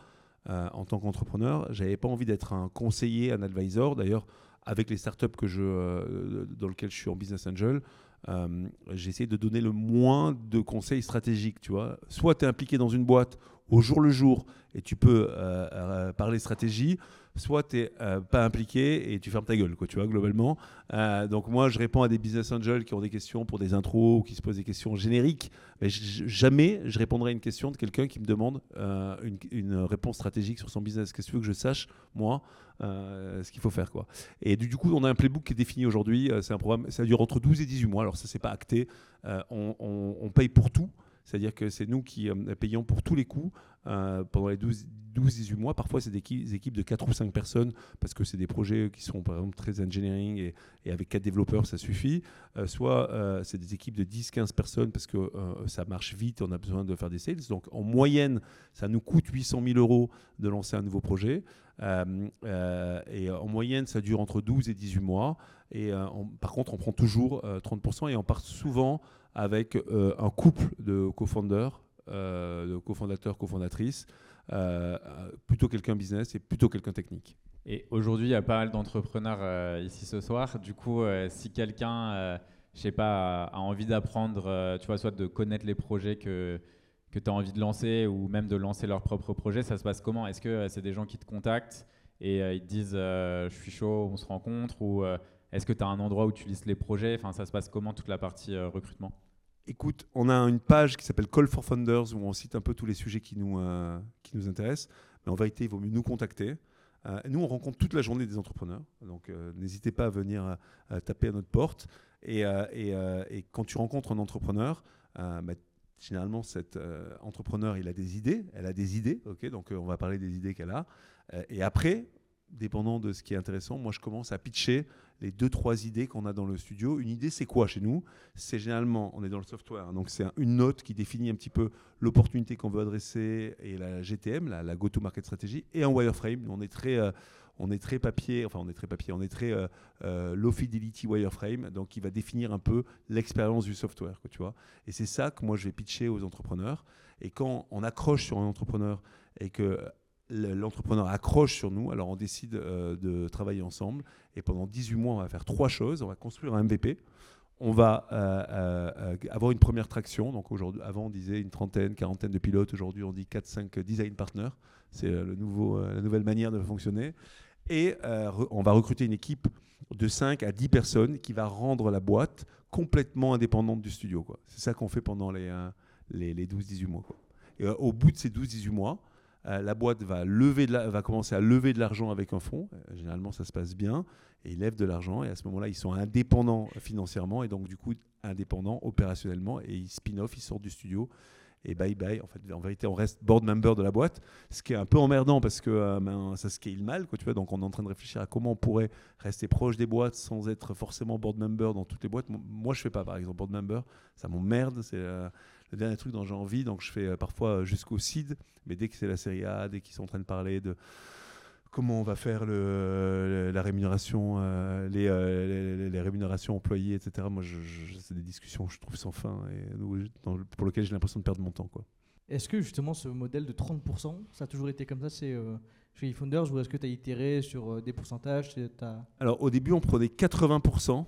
en tant qu'entrepreneur, j'avais pas envie d'être un conseiller, un advisor. D'ailleurs, avec les startups que je, dans lesquelles je suis en business angel, euh, j'ai essayé de donner le moins de conseils stratégiques. Tu vois, soit tu es impliqué dans une boîte au jour le jour et tu peux euh, euh, parler stratégie, soit tu n'es pas impliqué et tu fermes ta gueule, quoi, tu vois, globalement. Euh, donc moi, je réponds à des business angels qui ont des questions pour des intros ou qui se posent des questions génériques, mais jamais je répondrai à une question de quelqu'un qui me demande euh, une, réponse stratégique sur son business. Qu'est-ce que tu veux que je sache, moi, euh, ce qu'il faut faire, quoi. Et du, coup, on a un playbook qui est défini aujourd'hui. Euh, C'est un programme, ça dure entre 12 et 18 mois. Alors ça, c'est pas acté. Euh, on- on paye pour tout. C'est-à-dire que c'est nous qui euh, payons pour tous les coûts euh, pendant les 12 12-18 mois. Parfois, c'est des, équi- des équipes de 4 ou 5 personnes parce que c'est des projets qui sont par exemple très engineering et, avec 4 développeurs, ça suffit. Euh, soit c'est des équipes de 10-15 personnes parce que ça marche vite, on a besoin de faire des sales. Donc en moyenne, ça nous coûte 800 000 euros de lancer un nouveau projet. Et en moyenne, ça dure entre 12 et 18 mois. Et par contre, on prend toujours euh, 30% et on part souvent avec euh, un couple de co-founders, euh, de cofondateurs, cofondatrices, euh, euh, plutôt quelqu'un business et plutôt quelqu'un technique. Et aujourd'hui, il y a pas mal d'entrepreneurs euh, ici ce soir. Du coup, si quelqu'un, je sais pas, a, envie d'apprendre, tu vois, soit de connaître les projets que, que tu as envie de lancer ou même de lancer leur propre projet, ça se passe comment? Est-ce que c'est des gens qui te contactent et ils te disent je suis chaud, on se rencontre ou est-ce que tu as un endroit où tu listes les projets? Enfin, ça se passe comment toute la partie recrutement? Écoute, on a une page qui s'appelle Call for Funders où on cite un peu tous les sujets qui nous, euh, qui nous intéressent. Mais en vérité, il vaut mieux nous contacter. Euh, nous, on rencontre toute la journée des entrepreneurs. Donc, euh, n'hésitez pas à venir taper à notre porte. Et, quand tu rencontres un entrepreneur, bah, généralement, cet entrepreneur, il a des idées. Elle a des idées. ok? Donc, on va parler des idées qu'elle a. Et après, dépendant de ce qui est intéressant, moi, je commence à pitcher les deux, trois idées qu'on a dans le studio. Une idée, c'est quoi chez nous? C'est généralement, on est dans le software, hein, donc c'est un- une note qui définit un petit peu l'opportunité qu'on veut adresser et la GTM, la, go-to-market strategy, et un wireframe. On est très, euh, on est très papier, enfin on est très papier, on est très euh, euh, low fidelity wireframe, donc qui va définir un peu l'expérience du software, quoi, tu vois. Et c'est ça que moi je vais pitcher aux entrepreneurs. Et quand on accroche sur un entrepreneur et que l'entrepreneur accroche sur nous, alors on décide euh, de travailler ensemble. Et pendant 18 mois, on va faire trois choses. On va construire un MVP. On va euh, euh, avoir une première traction. Donc aujourd'hui, avant on disait une trentaine, quarantaine de pilotes. Aujourd'hui, on dit 4-5 design partners. C'est la nouvelle manière de fonctionner. Et on va recruter une équipe de 5 à 10 personnes qui va rendre la boîte complètement indépendante du studio. C'est ça qu'on fait pendant les, les, les 12-18 mois. Et au bout de ces 12-18 mois, euh, la boîte va, lever va commencer à lever de l'argent avec un fonds. Euh, généralement, ça se passe bien. Et ils lèvent de l'argent. Et à ce moment-là, ils sont indépendants financièrement. Et donc, du coup, indépendants opérationnellement. Et ils spin-off, ils sortent du studio. Et bye bye. En, fait, en vérité, on reste board member de la boîte. Ce qui est un peu emmerdant parce que euh, ben, ça scale mal. Tu donc, on est en train de réfléchir à comment on pourrait rester proche des boîtes sans être forcément board member dans toutes les boîtes. Mo- Moi, je fais pas, par exemple, board member. Ça m'emmerde. C'est euh, le dernier truc dont j'ai envie. Donc, je fais euh, parfois euh, jusqu'au seed. Mais dès que c'est la série A, dès qu'ils sont en train de parler de comment on va faire le, la rémunération, euh, les, euh, les- les rémunérations employées, etc. Moi, je, je- c'est des discussions, je trouve, sans fin et dans- pour lesquelles j'ai l'impression de perdre mon temps. Quoi. Est-ce que justement ce modèle de 30%, ça a toujours été comme ça c'est, euh, chez eFounders ou est-ce que tu as itéré sur des pourcentages t'as- Alors au début, on prenait 80%.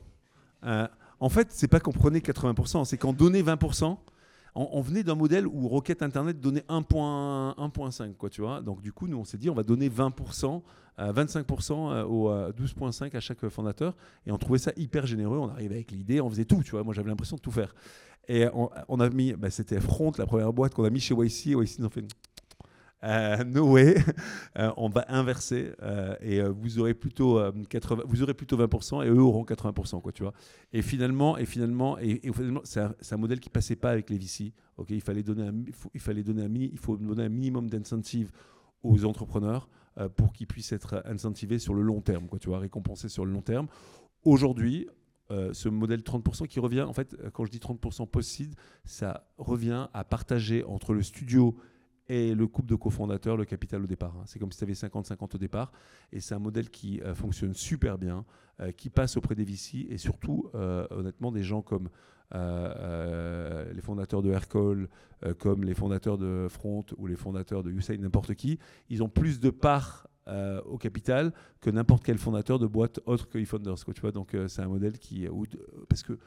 Euh, en fait, c'est pas qu'on prenait 80%, c'est qu'on donnait 20%. On, venait d'un modèle où Rocket Internet donnait 1.1 1.5, quoi, tu vois. Donc du coup, nous, on s'est dit, on va donner 20%, euh, 25% euh, au euh, 12.5 à chaque fondateur. Et on trouvait ça hyper généreux. On arrivait avec l'idée, on faisait tout, tu vois. Moi, j'avais l'impression de tout faire. Et on, on a mis, bah, c'était Front, la première boîte qu'on a mis chez YC. YC nous ont fait, euh, no way. Euh, on va inverser euh, et euh, vous aurez plutôt euh, 80, vous aurez plutôt 20% et eux auront 80%, quoi, tu vois. Et finalement, et finalement, et, finalement, c'est un, modèle qui passait pas avec les VC. Ok, il fallait donner un, il faut, fallait donner un il faut donner un minimum d'incentive aux entrepreneurs pour qu'ils puissent être incentivés sur le long terme, quoi, tu vois, récompensés sur le long terme. Aujourd'hui, ce modèle 30% qui revient, en fait, quand je dis 30% post-seed, ça revient à partager entre le studio et le couple de cofondateurs le capital au départ. hein. C'est comme si tu avais 50-50 au départ. Et c'est un modèle qui euh, fonctionne super bien, euh, qui passe auprès des VC et surtout, euh, honnêtement, des gens comme les fondateurs de euh, comme les fondateurs de Front ou les fondateurs de Usain, n'importe qui, ils ont plus de parts au capital que n'importe quel fondateur de boîte autre que eFounders. Quoi, tu vois Donc c'est un modèle qui... parce que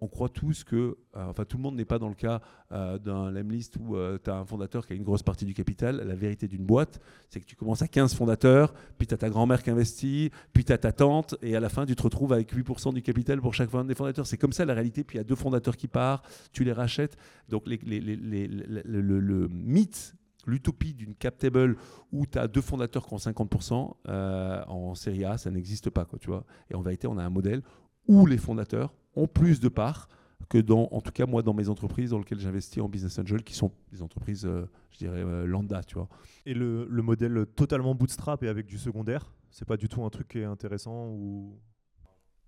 on croit tous que, euh, enfin tout le monde n'est pas dans le cas euh, d'un Lemlist où tu as un fondateur qui a une grosse partie du capital. La vérité d'une boîte, c'est que tu commences à 15 fondateurs, puis tu as ta grand-mère qui investit, puis tu as ta tante, et à la fin tu te retrouves avec 8% du capital pour chaque des fondateurs. C'est comme ça la réalité, puis il y a deux fondateurs qui partent, tu les rachètes. Donc le mythe, l'utopie d'une cap table où tu as deux fondateurs qui ont 50% euh, en série A, ça n'existe pas. Quoi, tu vois et en vérité, on a un modèle où les fondateurs ont plus de parts que dans, en tout cas moi, dans mes entreprises dans lesquelles j'investis en business angel, qui sont des entreprises, euh, je dirais, euh, lambda, tu vois. Et le, le modèle totalement bootstrap et avec du secondaire, c'est pas du tout un truc qui est intéressant ou?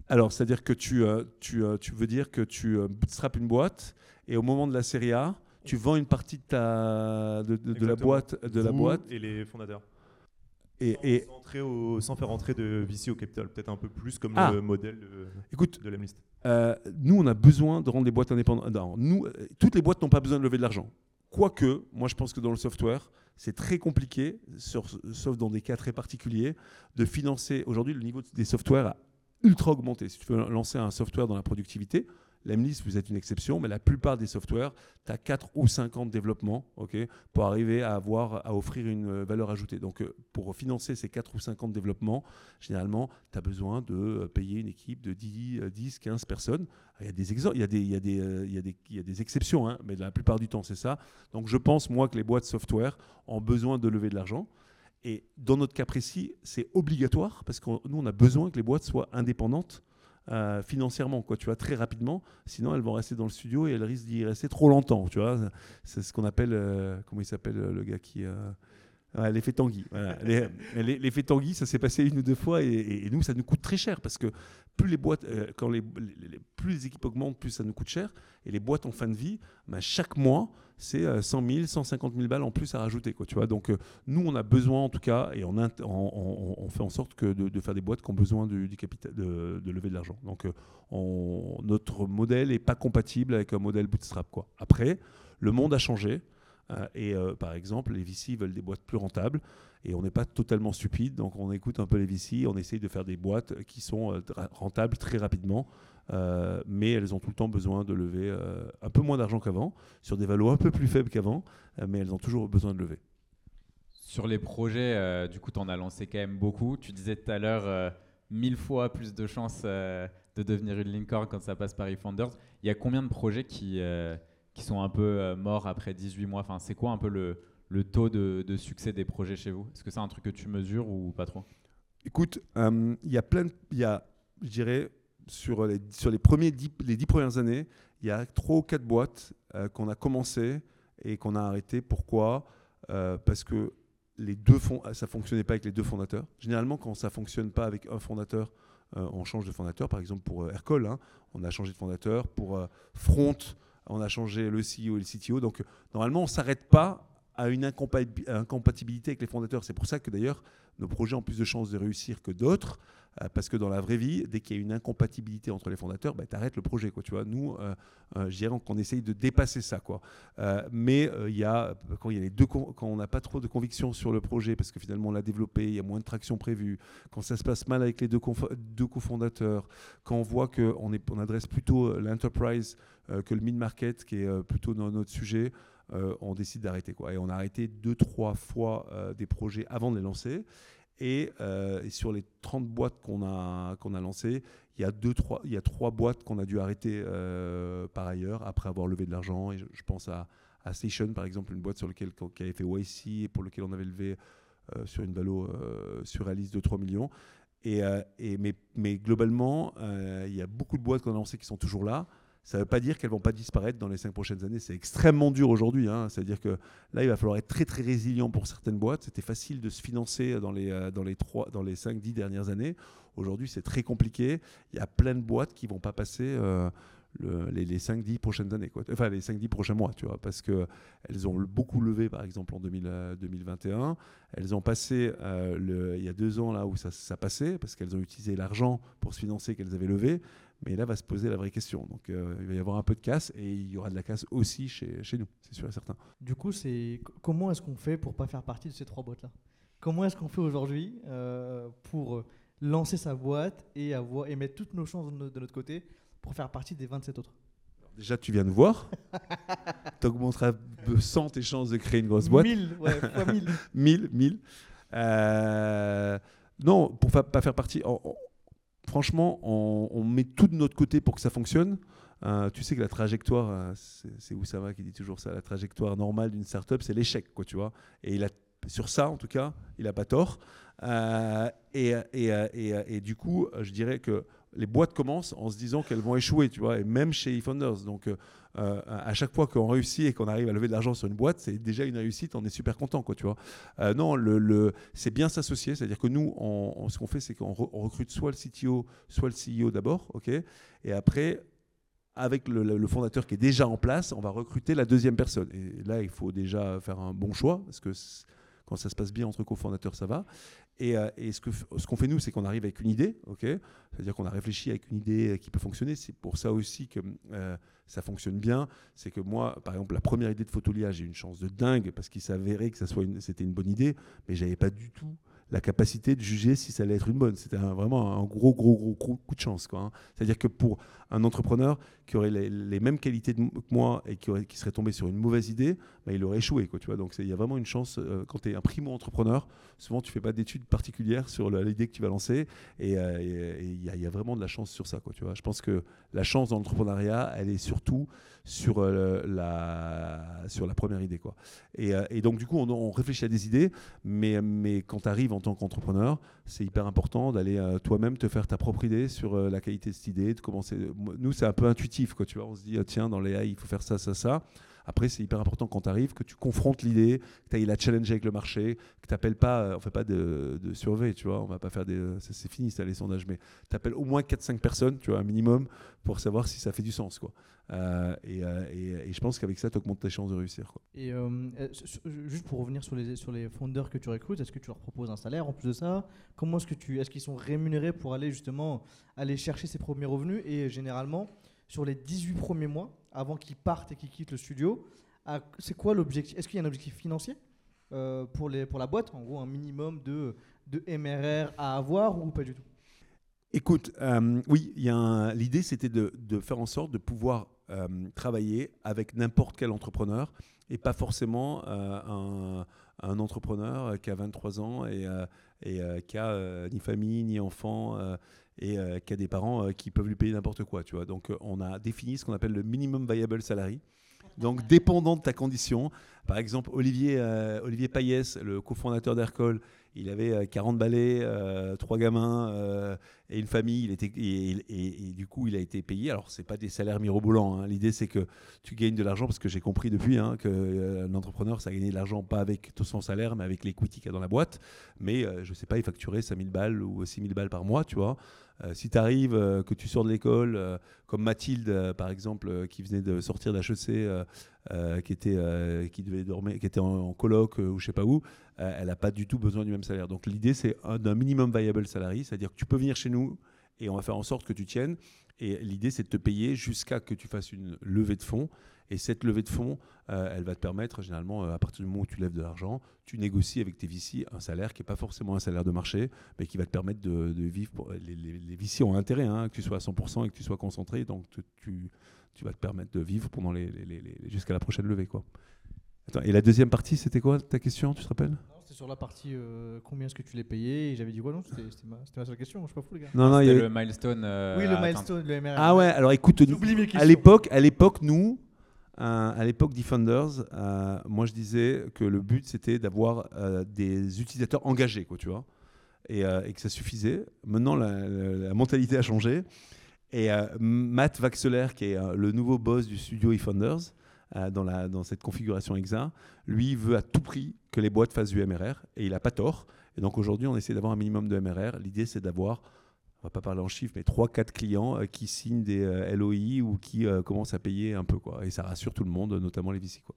Alors, c'est-à-dire que tu, euh, tu, tu veux dire que tu bootstrap une boîte et au moment de la série A, tu vends une partie de, ta, de, de- de la boîte, de la boîte et les fondateurs. Et, Sans- et sans, entrer au- sans faire entrer de VC au capital, peut-être un peu plus comme Ah. le modèle de, écoute, de. Euh, nous, on a besoin de rendre les boîtes indépendantes. Non, nous, euh, toutes les boîtes n'ont pas besoin de lever de l'argent. Quoique, moi, je pense que dans le software, c'est très compliqué, sauf dans des cas très particuliers, de financer. Aujourd'hui, le niveau des softwares a ultra augmenté. Si tu veux lancer un software dans la productivité, l'Emlist, vous êtes une exception, mais la plupart des softwares, tu as 4 ou 5 ans de développement pour arriver à, avoir, à offrir une euh, valeur ajoutée. Donc, euh, pour financer ces 4 ou 5 ans de développement, généralement, tu as besoin de euh, payer une équipe de 10, euh, 10 15 personnes. Il y a des, exceptions, mais la plupart du temps, c'est ça. Donc, je pense, moi, que les boîtes software ont besoin de lever de l'argent. Et dans notre cas précis, c'est obligatoire parce que nous, on a besoin que les boîtes soient indépendantes euh, financièrement, quoi, tu vois, très rapidement. Sinon, elles vont rester dans le studio et elles risquent d'y rester trop longtemps, tu vois. C'est ce qu'on appelle, euh, comment il s'appelle euh, le gars qui... ouais, l'effet Tanguy. Voilà. Les- les- L'effet Tanguy, ça s'est passé une ou deux fois et, et- et nous, ça nous coûte très cher parce que plus les boîtes, euh, quand les, les- les- plus les équipes augmentent, plus ça nous coûte cher. Et les boîtes en fin de vie, ben, chaque mois, c'est euh, 100 000, 150 000 balles en plus à rajouter. Quoi, tu vois Donc, euh, nous, on a besoin, en tout cas, et on, int- on- on- on fait en sorte que de, de faire des boîtes qui ont besoin du, du capital, de, de lever de l'argent. Donc, euh, notre modèle n'est pas compatible avec un modèle bootstrap. Quoi. Après, le monde a changé. Euh, et euh, par exemple, les VC veulent des boîtes plus rentables. Et on n'est pas totalement stupide. Donc, on écoute un peu les VC. On essaye de faire des boîtes qui sont euh, rentables très rapidement. Mais elles ont tout le temps besoin de lever un peu moins d'argent qu'avant, sur des valos un peu plus faibles qu'avant, mais elles ont toujours besoin de lever. Sur les projets, du coup, tu en as lancé quand même beaucoup. Tu disais tout à l'heure, mille fois plus de chances de devenir une Linkorn quand ça passe par eFounders. Il y a combien de projets qui, qui sont un peu euh, morts après 18 mois enfin, C'est quoi un peu le, le taux de, de succès des projets chez vous? Est-ce que c'est un truc que tu mesures ou pas trop? Écoute, euh, il y a plein de, y a, je dirais, sur les, sur les, premiers dix, les dix premières années, il y a trois ou quatre boîtes euh, qu'on a commencé et qu'on a arrêté. Pourquoi? Parce que les deux fonds, ça fonctionnait pas avec les deux fondateurs. Généralement, quand ça fonctionne pas avec un fondateur, on change de fondateur. Par exemple, pour Aircall, hein, on a changé de fondateur. Pour Front, on a changé le CEO et le CTO. Donc, normalement, on s'arrête pas a une incompatibi- incompatibilité avec les fondateurs. C'est pour ça que d'ailleurs, nos projets ont plus de chances de réussir que d'autres. euh, parce que dans la vraie vie, dès qu'il y a une incompatibilité entre les fondateurs, bah, tu arrêtes le projet. Quoi, tu vois. Nous, euh, euh, je dirais qu'on essaye de dépasser ça. Quoi. Mais il y a, quand, y a les deux, quand on n'a pas trop de conviction sur le projet, parce que finalement on l'a développé, il y a moins de traction prévue, quand ça se passe mal avec les deux, deux cofondateurs, quand on voit qu'on on adresse plutôt l'enterprise que le mid-market, qui est plutôt dans notre sujet, euh, on décide d'arrêter. Quoi. Et on a arrêté deux, trois fois euh, des projets avant de les lancer. Et, euh, sur les 30 boîtes qu'on a, qu'on a lancées, il y a, deux, trois, il y a trois boîtes qu'on a dû arrêter par ailleurs après avoir levé de l'argent. Et je, pense à, à Station, par exemple, une boîte sur laquelle, qui avait fait YC et pour lequel on avait levé sur une valo surréaliste de 3 millions. Et, mais, mais globalement, il y a beaucoup de boîtes qu'on a lancées qui sont toujours là. Ça ne veut pas dire qu'elles vont pas disparaître dans les cinq prochaines années. C'est extrêmement dur aujourd'hui. hein. C'est-à-dire que là, il va falloir être très très résilient pour certaines boîtes. C'était facile de se financer dans les, euh, dans les, trois, dans les 5-10 dernières années. Aujourd'hui, c'est très compliqué. Il y a plein de boîtes qui vont pas passer euh, le- les, les 5-10 prochaines années. Enfin, les 5-10 prochains mois, tu vois. Parce qu'elles ont beaucoup levé, par exemple, en 2000, euh, 2021. Elles ont passé, il y a deux ans, là où ça passait, parce qu'elles ont utilisé l'argent pour se financer qu'elles avaient levé. Mais là va se poser la vraie question. Donc euh, il va y avoir un peu de casse et il y aura de la casse aussi chez, chez nous, c'est sûr et certain. Du coup, c'est co- comment est-ce qu'on fait pour pas faire partie de ces trois boîtes-là? Comment est-ce qu'on fait aujourd'hui euh, pour lancer sa boîte et, avoir, et mettre toutes nos chances de, no- de notre côté pour faire partie des 27 autres? Déjà, tu viens de voir. tu augmenteras de 100 tes chances de créer une grosse boîte. 1000, ouais, fois 1000. 1000, 1000. Euh, non, pour fa- pas faire partie. Franchement, on, met tout de notre côté pour que ça fonctionne. Euh, tu sais que la trajectoire, euh, c'est c'est Oussama qui dit toujours ça, la trajectoire normale d'une startup, c'est l'échec, quoi, tu vois. Et il a, sur ça, en tout cas, il n'a pas tort. Euh, et, et, et, et du coup, je dirais que les boîtes commencent en se disant qu'elles vont échouer, tu vois, et même chez eFounders. Donc, euh, à chaque fois qu'on réussit et qu'on arrive à lever de l'argent sur une boîte, c'est déjà une réussite, on est super content, quoi, tu vois. Euh, non, le, le- c'est bien s'associer, c'est-à-dire que nous, ce qu'on fait, c'est qu'on re- on recrute soit le CTO, soit le CEO d'abord, ok, et après. Avec le, fondateur qui est déjà en place, on va recruter la deuxième personne. Et là, il faut déjà faire un bon choix, parce que quand ça se passe bien entre cofondateurs, ça va. Et, euh, ce que f- ce qu'on fait nous, c'est qu'on arrive avec une idée, ok C'est-à-dire qu'on a réfléchi avec une idée qui peut fonctionner. C'est pour ça aussi que ça fonctionne bien. C'est que moi, par exemple, la première idée de Photolia, j'ai une chance de dingue parce qu'il s'avérait que ça soit c'était une bonne idée, mais j'avais pas du tout la capacité de juger si ça allait être une bonne. C'était vraiment un gros, gros, gros, gros coup de chance. quoi, hein. C'est-à-dire que pour un entrepreneur qui aurait les, mêmes qualités que moi et qui serait tombé sur une mauvaise idée, bah, il aurait échoué. Quoi, tu vois Donc il y a vraiment une chance, euh, quand tu es un primo-entrepreneur, souvent tu fais pas d'études particulières sur l'idée que tu vas lancer et euh, il y, a- vraiment de la chance sur ça. Quoi, tu vois Je pense que la chance dans l'entrepreneuriat, elle est surtout sur, euh, la, sur la première idée. Quoi. Et, donc du coup, on, réfléchit à des idées, mais, mais quand tu arrives en tant qu'entrepreneur, c'est hyper important d'aller toi-même te faire ta propre idée sur la qualité de cette idée, de commencer. Nous, c'est un peu intuitif, quoi, tu vois. On se dit, ah, tiens, dans les il faut faire ça, ça, ça. Après, c'est hyper important quand tu arrives que tu confrontes l'idée, que tu ailles la challenger avec le marché, que tu n'appelles pas, euh, on fait pas de, de survey, tu vois. On va pas faire des. euh, C'est fini, ça, les sondages, mais tu appelles au moins 4-5 personnes, tu vois, un minimum, pour savoir si ça fait du sens, quoi. Euh, et, je pense qu'avec ça, tu augmentes tes chances de réussir. Et juste pour revenir sur les, sur les fondeurs que tu recrutes, est-ce que tu leur proposes un salaire en plus de ça? Comment est-ce que tu, est-ce qu'ils sont rémunérés pour aller justement aller chercher ces premiers revenus? Et généralement, sur les 18 premiers mois, avant qu'ils partent et qu'ils quittent le studio, c'est quoi l'objectif? Est-ce qu'il y a un objectif financier euh, pour, les, pour la boîte? En gros, un minimum de, de MRR à avoir ou pas du tout? Écoute, euh, oui, l'idée c'était de, de faire en sorte de pouvoir euh, travailler avec n'importe quel entrepreneur et pas forcément euh, un, un entrepreneur qui a 23 ans et, et qui a ni famille ni enfant et euh, qui a des parents euh, qui peuvent lui payer n'importe quoi. Tu vois. Donc euh, on a défini ce qu'on appelle le minimum viable salary. Donc dépendant de ta condition. Par exemple, Olivier, Olivier Payès, le cofondateur d'Aircall, il avait euh, 40 balais, euh, trois gamins euh, et une famille. Il était, et, du coup, il a été payé. Alors, c'est pas des salaires mirobolants. hein. L'idée, c'est que tu gagnes de l'argent parce que j'ai compris depuis hein, qu'un entrepreneur, ça gagne de l'argent pas avec tout son salaire, mais avec l'equity qu'il a dans la boîte. Mais euh, je sais pas, il facturait 5000 balles ou 6000 balles par mois, tu vois. Euh, si tu arrives, que tu sors de l'école, euh, comme Mathilde, euh, par exemple, euh, qui venait de sortir d'HEC, euh, qui, était, euh, qui, devait dormir, qui était en, en coloc euh, ou je sais pas où, elle n'a pas du tout besoin du même salaire. Donc l'idée, c'est un- d'un minimum viable salary, c'est-à-dire que tu peux venir chez nous et on va faire en sorte que tu tiennes. Et l'idée, c'est de te payer jusqu'à que tu fasses une levée de fonds. Et cette levée de fonds, elle va te permettre, généralement, à partir du moment où tu lèves de l'argent, tu négocies avec tes VC un salaire qui n'est pas forcément un salaire de marché, mais qui va te permettre de, vivre. Les, les, les ont intérêt hein, que tu sois à 100% et que tu sois concentré. Donc, tu, tu vas te permettre de vivre pendant les, les- les- les- jusqu'à la prochaine levée. Quoi. Attends, et la deuxième partie, c'était quoi ta question Tu te rappelles? Non, C'était sur la partie euh, combien est-ce que tu l'as payé et j'avais dit quoi? Non C'était ma, c'était ma seule question, je suis pas fou les gars. Non, non, il y C'était a- le milestone. euh, oui, le milestone, le MRR. Ah ouais, alors écoute, nous, à l'époque, à l'époque, nous, euh, à l'époque Defenders, euh, moi je disais que le but c'était d'avoir euh, des utilisateurs engagés, quoi, tu vois, et, euh, et que ça suffisait. Maintenant, la, la- la mentalité a changé. Et euh, Matt Vaxeler, qui est euh, le nouveau boss du studio eFounders, euh, dans, cette configuration EXA, lui veut à tout prix que les boîtes fassent du MRR, et il n'a pas tort. Et donc aujourd'hui, on essaie d'avoir un minimum de MRR. L'idée, c'est d'avoir on va pas parler en chiffres, mais 3-4 clients euh, qui signent des LOI ou qui commencent à payer un peu. Quoi. Et ça rassure tout le monde, notamment les VC. Quoi.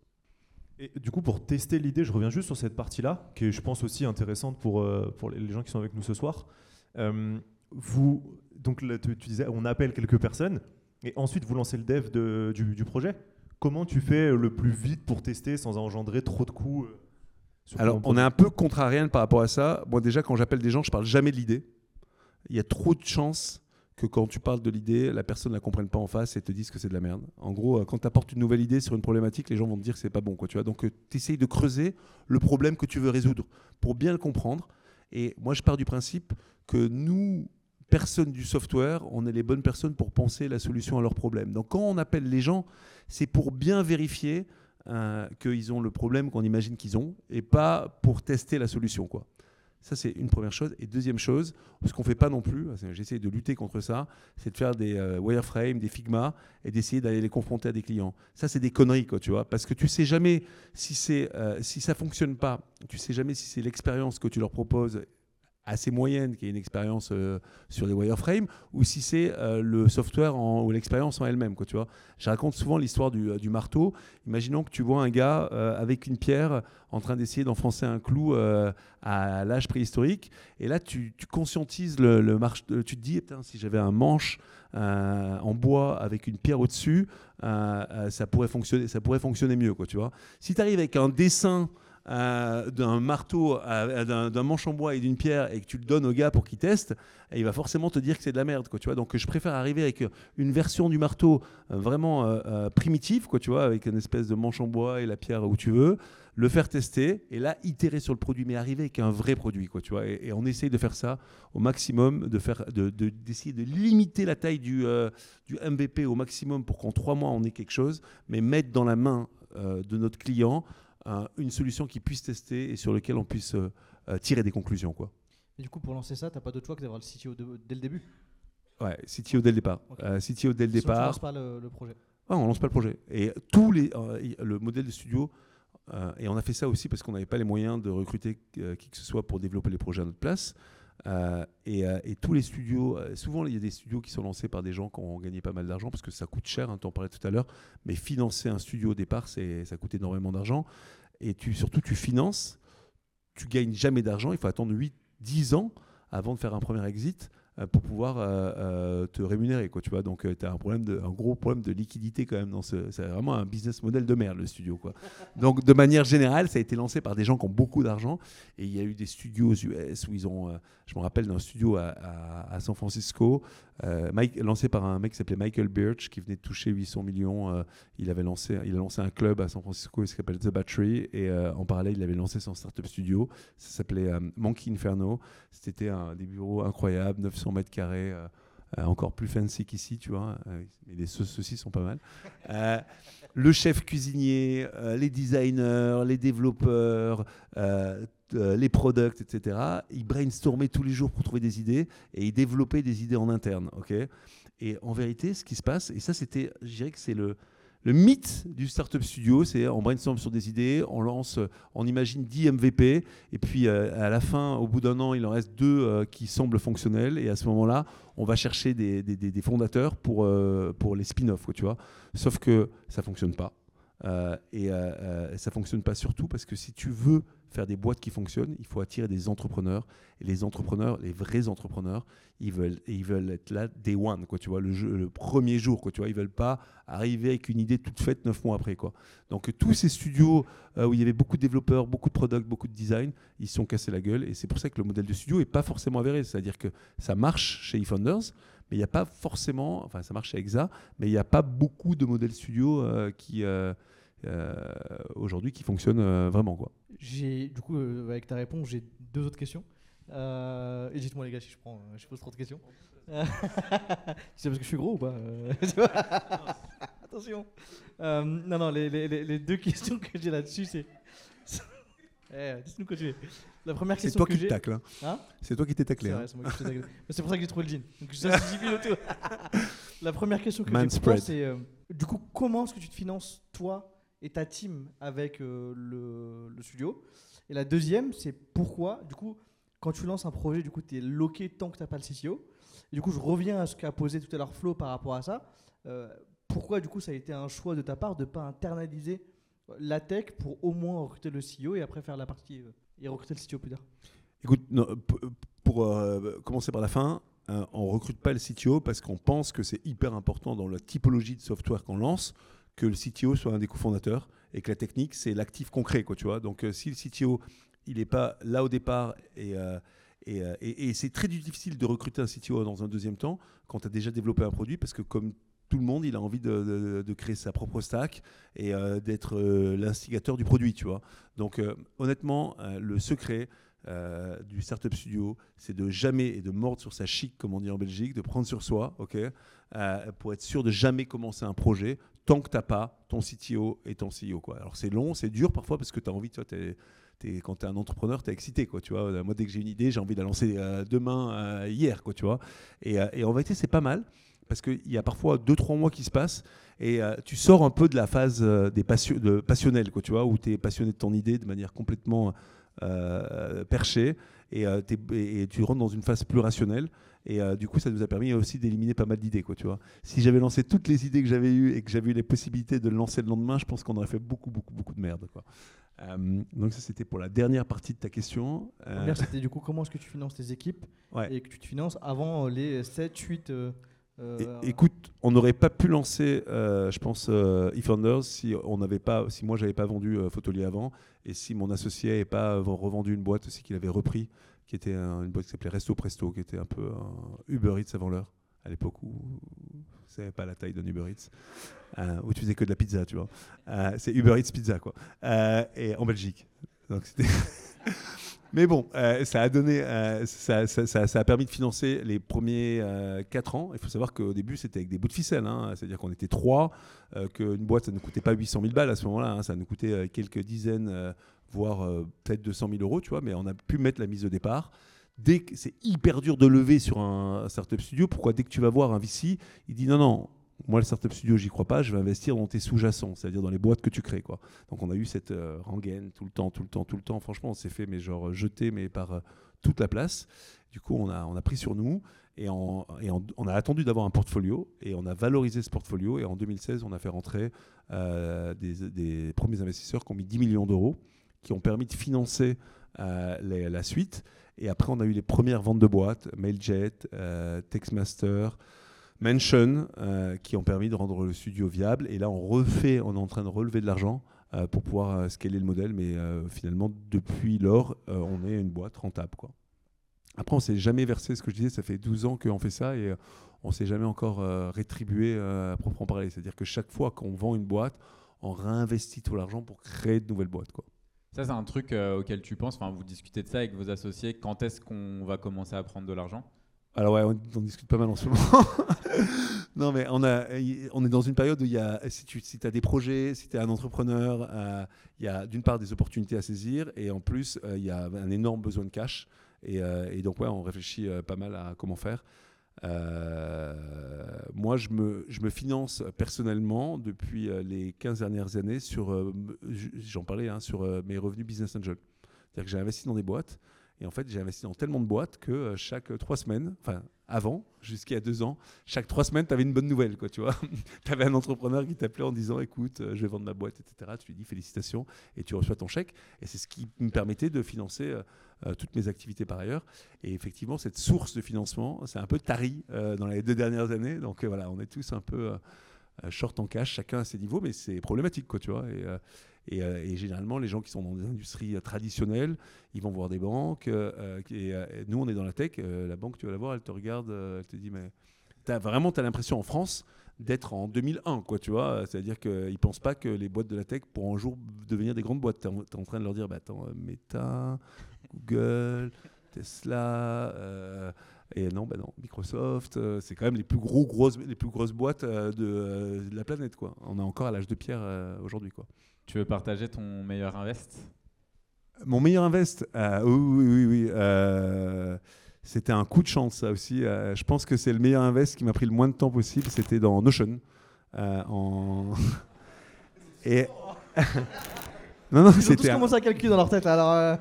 Et du coup, pour tester l'idée, je reviens juste sur cette partie-là, qui est, je pense, aussi intéressante pour, les gens qui sont avec nous ce soir. Vous, donc, là, tu, tu disais, on appelle quelques personnes, et ensuite, vous lancez le dev de- du, du projet. Comment tu fais le plus vite pour tester sans engendrer trop de coûts euh, Alors, on est un peu contrarienne par rapport à ça. Moi, déjà, quand j'appelle des gens, je parle jamais de l'idée. Il y a trop de chances que quand tu parles de l'idée, la personne ne la comprenne pas en face et te dise que c'est de la merde. En gros, euh, quand tu apportes une nouvelle idée sur une problématique, les gens vont te dire que c'est pas bon. Quoi, tu vois Donc, tu essayes de creuser le problème que tu veux résoudre pour bien le comprendre. Et moi, je pars du principe que nous, personnes du software, on est les bonnes personnes pour penser la solution à leurs problèmes. Donc, quand on appelle les gens, c'est pour bien vérifier euh, qu'ils ont le problème qu'on imagine qu'ils ont et pas pour tester la solution. Quoi. Ça, c'est une première chose. Et deuxième chose, ce qu'on ne fait pas non plus, j'essaie de lutter contre ça, c'est de faire des euh, wireframes, des Figma et d'essayer d'aller les confronter à des clients. Ça, c'est des conneries, quoi, tu vois, parce que tu sais jamais si, euh, si ça fonctionne pas, tu sais jamais si c'est l'expérience que tu leur proposes assez moyenne, qui est une expérience euh, sur des wireframes, ou si c'est euh, le software ou l'expérience en elle-même. Quoi, tu vois. Je raconte souvent l'histoire du, euh, marteau. Imaginons que tu vois un gars avec une pierre en train d'essayer d'enfoncer un clou à l'âge préhistorique, et là tu, conscientises le, le tu te dis, si j'avais un manche en bois avec une pierre au-dessus, ça, pourrait fonctionner, ça pourrait fonctionner mieux. Quoi, tu vois. Si tu arrives avec un dessin euh, d'un marteau, d'un manche en bois et d'une pierre et que tu le donnes au gars pour qu'il teste, et il va forcément te dire que c'est de la merde. Quoi, tu vois Donc je préfère arriver avec une version du marteau euh, vraiment euh, primitive, quoi, tu vois, avec une espèce de manche en bois et la pierre où tu veux, le faire tester et là itérer sur le produit, mais arriver avec un vrai produit. Quoi, tu vois, et, on essaye de faire ça au maximum, de faire, de, de- d'essayer de limiter la taille du, du MVP au maximum pour qu'en trois mois on ait quelque chose, mais mettre dans la main de notre client une solution qui puisse tester et sur laquelle on puisse euh, euh, tirer des conclusions. Quoi. Et du coup, pour lancer ça, t'as pas d'autre choix que d'avoir le CTO de- dès le début? Ouais, CTO dès le départ. Euh, CTO dès le Sinon, tu départ. lances pas le, le projet. Ah, on lance pas le projet. Et tous les, le modèle de studio, et on a fait ça aussi parce qu'on n'avait pas les moyens de recruter qui que ce soit pour développer les projets à notre place. Euh, et, euh, et tous les studios, euh, souvent il y a des studios qui sont lancés par des gens qui ont gagné pas mal d'argent parce que ça coûte cher, hein, tu en parlais tout à l'heure, mais financer un studio au départ, ça coûte énormément d'argent. Et surtout, tu finances, tu gagnes jamais d'argent, il faut attendre 8-10 ans avant de faire un premier exit pour pouvoir euh, euh, te rémunérer. Quoi, tu vois Donc, tu as un, problème de, un gros problème de liquidité quand même. Dans ce, c'est vraiment un business model de merde, le studio. Quoi. Donc, de manière générale, ça a été lancé par des gens qui ont beaucoup d'argent. Et il y a eu des studios aux US où ils ont. euh, je me rappelle d'un studio à, à- à San Francisco, euh, Mike- lancé par un mec qui s'appelait Michael Birch, qui venait de toucher 800 millions. euh, il, avait lancé, il a lancé un club à San Francisco, il s'appelle The Battery. Et euh, en parallèle, il avait lancé son startup studio. Ça s'appelait euh, Monkey Inferno. C'était un, des bureaux incroyables, 900 mètres carrés. euh, euh, encore plus fancy qu'ici, tu vois. Euh, mais les sauces aussi sont pas mal. Euh, le chef cuisinier, euh, les designers, les développeurs, euh, euh, les products, etc. Ils brainstormaient tous les jours pour trouver des idées et ils développaient des idées en interne. ok? Et en vérité, ce qui se passe, et ça, c'était, je dirais que c'est le, le mythe du startup studio, c'est on brainstorm sur des idées, on lance, euh, on imagine 10 MVP, et puis euh, à la fin, au bout d'un an, il en reste deux euh, qui semblent fonctionnels, et à ce moment-là, on va chercher des, fondateurs pour, pour les spin-offs, tu vois. Sauf que ça fonctionne pas. Et euh, ça fonctionne pas surtout parce que si tu veux faire des boîtes qui fonctionnent, il faut attirer des entrepreneurs. Et les entrepreneurs, les vrais entrepreneurs, ils veulent, ils veulent être là day one, quoi, tu vois, le, jeu- le premier jour, quoi, tu vois. Ils veulent pas arriver avec une idée toute faite neuf mois après, quoi. Donc tous ces studios euh, où il y avait beaucoup de développeurs, beaucoup de products, beaucoup de design, ils se sont cassés la gueule. Et c'est pour ça que le modèle de studio est pas forcément avéré. C'est-à-dire que ça marche chez eFounders, mais il n'y a pas forcément, enfin ça marche chez Exa, mais il n'y a pas beaucoup de modèles studio euh, qui euh, aujourd'hui qui fonctionnent euh, vraiment, quoi. J'ai, du coup, euh, avec ta réponse, j'ai deux autres questions. Euh, et dites-moi les gars si je prends, euh, je pose trop de questions. Euh, c'est parce que je suis gros ou pas euh, Attention. Euh, non, non, les, les- les- les deux questions que j'ai là-dessus, c'est. Eh, Dites-nous continuer. La première C'est question toi que qui j'ai. tacle. hein. Hein? C'est toi qui t'es taclé. C'est hein. c'est moi qui. Mais C'est pour ça que j'ai trouvé le jean. Donc ça. La première question que Man j'ai pour toi, c'est euh, du coup, comment est-ce que tu te finances toi et ta team avec euh, le, studio Et la deuxième, c'est pourquoi, du coup, quand tu lances un projet, du coup, tu es loqué tant que tu n'as pas le CTO. Du coup, je reviens à ce qu'a posé tout à l'heure Flo par rapport à ça. Euh, pourquoi, du coup, ça a été un choix de ta part de ne pas internaliser la tech pour au moins recruter le CEO et après faire la partie euh, et recruter le CTO plus tard? Écoute, pour commencer par la fin, on recrute pas le CTO parce qu'on pense que c'est hyper important dans la typologie de software qu'on lance que le CTO soit un des cofondateurs et que la technique c'est l'actif concret, quoi, tu vois. Donc euh, si le CTO il n'est pas là au départ et euh, euh, et- et c'est très difficile de recruter un CTO dans un deuxième temps quand tu as déjà développé un produit parce que comme tout le monde, il a envie de, de- créer sa propre stack et d'être l'instigateur du produit, tu vois. Donc honnêtement, le secret, euh, du Startup Studio, c'est de jamais et de mordre sur sa chic, comme on dit en Belgique, de prendre sur soi, ok, euh, pour être sûr de jamais commencer un projet tant que tu n'as pas ton CTO et ton CEO. Alors c'est long, c'est dur parfois parce que tu as envie, tu quand tu es un entrepreneur, tu es excité. Quoi, tu vois. Moi, dès que j'ai une idée, j'ai envie de la lancer euh, demain, hier. Quoi, tu vois. Et, en vérité, c'est pas mal parce qu'il y a parfois 2-3 mois qui se passent et tu sors un peu de la phase des de passionnel, quoi, tu vois, où tu es passionné de ton idée de manière complètement euh, perchée et, euh, et- tu rentres dans une phase plus rationnelle. Et euh, du coup, ça nous a permis aussi d'éliminer pas mal d'idées, quoi, tu vois. Si j'avais lancé toutes les idées que j'avais eues et que j'avais eu les possibilités de le lancer le lendemain, je pense qu'on aurait fait beaucoup, beaucoup, beaucoup de merde, quoi. Euh, donc ça, c'était pour la dernière partie de ta question. Euh, c'était du coup comment est-ce que tu finances tes équipes ouais. et que tu te finances avant les 7, 8. Euh, euh, Écoute, on n'aurait pas pu lancer, euh, je pense, euh, eFounders si on n'avait pas, si moi j'avais pas vendu euh, Photolier avant et si mon associé n'avait pas euh, revendu une boîte aussi qu'il avait repris, qui était un- une boîte qui s'appelait Resto Presto, qui était un peu un Uber Eats avant l'heure, à l'époque où savez pas la taille d'un Uber Eats, euh, où tu faisais que de la pizza, tu vois. Euh, c'est Uber Eats Pizza, quoi. Euh, et en Belgique. Donc c'était. Mais bon, euh, ça a donné, euh, ça, a permis de financer les premiers 4 ans. Il faut savoir qu'au début, c'était avec des bouts de ficelle. hein. C'est-à-dire qu'on était trois, euh, qu'une boîte, ça ne coûtait pas 800 000 balles à ce moment-là. hein. Ça nous coûtait euh, quelques dizaines, euh, voire euh, peut-être 200 000 euros, tu vois. Mais on a pu mettre la mise de départ. Dès que c'est hyper dur de lever sur un startup studio, pourquoi dès que tu vas voir un VC, il dit non, non, moi le startup studio, j'y crois pas, je vais investir dans tes sous-jacents, c'est-à-dire dans les boîtes que tu crées. Quoi. Donc on a eu cette euh, rengaine tout le temps, tout le temps, tout le temps. Franchement, on s'est fait mais genre jeter mais par euh, toute la place. Du coup, on a, on a pris sur nous et, on, a attendu d'avoir un portfolio et on a valorisé ce portfolio. Et en 2016, on a fait rentrer euh, des, premiers investisseurs qui ont mis 10 millions d'euros, qui ont permis de financer euh, la suite. Et après, on a eu les premières ventes de boîtes, Mailjet, euh, Textmaster, Mention, euh, qui ont permis de rendre le studio viable. Et là, on refait, on est en train de relever de l'argent euh, pour pouvoir euh, scaler le modèle. Mais finalement, depuis lors, on est une boîte rentable. Quoi. Après, on s'est jamais versé, ce que je disais, ça fait 12 ans qu'on fait ça et on s'est jamais encore rétribué euh, à proprement parler. C'est-à-dire que chaque fois qu'on vend une boîte, on réinvestit tout l'argent pour créer de nouvelles boîtes. Quoi. Ça, c'est un truc auquel tu penses. Enfin, vous discutez de ça avec vos associés. Quand est-ce qu'on va commencer à prendre de l'argent? Alors ouais, on, on discute pas mal en ce moment. non mais on, a, on est dans une période où il y a, si tu si as des projets, si tu es un entrepreneur, euh, il y a d'une part des opportunités à saisir et en plus euh, il y a un énorme besoin de cash. Et, euh, donc ouais, on réfléchit pas mal à comment faire. Moi, je me, je me finance personnellement depuis les 15 dernières années sur, j'en parlais, hein, sur mes revenus business angel. C'est-à-dire que j'ai investi dans des boîtes. Et en fait, j'ai investi dans tellement de boîtes que euh, chaque trois semaines, enfin avant, jusqu'à deux ans, chaque trois semaines, tu avais une bonne nouvelle, quoi, tu vois. avais un entrepreneur qui t'appelait en disant, écoute, euh, je vais vendre ma boîte, etc. Tu lui dis félicitations et tu reçois ton chèque. Et c'est ce qui me permettait de financer euh, toutes mes activités par ailleurs. Et effectivement, cette source de financement, c'est un peu tari dans les deux dernières années. Donc voilà, on est tous un peu short en cash, chacun à ses niveaux, mais c'est problématique, quoi, tu vois. Et, euh, et généralement, les gens qui sont dans des industries euh, traditionnelles, ils vont voir des banques. euh, et, nous, on est dans la tech. la banque, tu vas la voir, elle te regarde, elle te dit, mais as, vraiment, tu as l'impression en France d'être en 2001, quoi, tu vois. C'est-à-dire qu'ils ne pensent pas que les boîtes de la tech pourront un jour devenir des grandes boîtes. Tu es, en train de leur dire, bah, attends, Meta, Google, Tesla. et non, bah non, Microsoft, c'est quand même les plus, gros, grosses, les plus grosses boîtes de, de la planète. Quoi. On est encore à l'âge de pierre aujourd'hui. Tu veux partager ton meilleur invest? Mon meilleur invest, euh, oui, oui, oui. oui, euh, c'était un coup de chance, ça aussi. Euh, je pense que c'est le meilleur invest qui m'a pris le moins de temps possible. C'était dans Notion. euh, en... Et. non, non, Ils ont tous commencé à calculer dans leur tête. là, Alors, euh,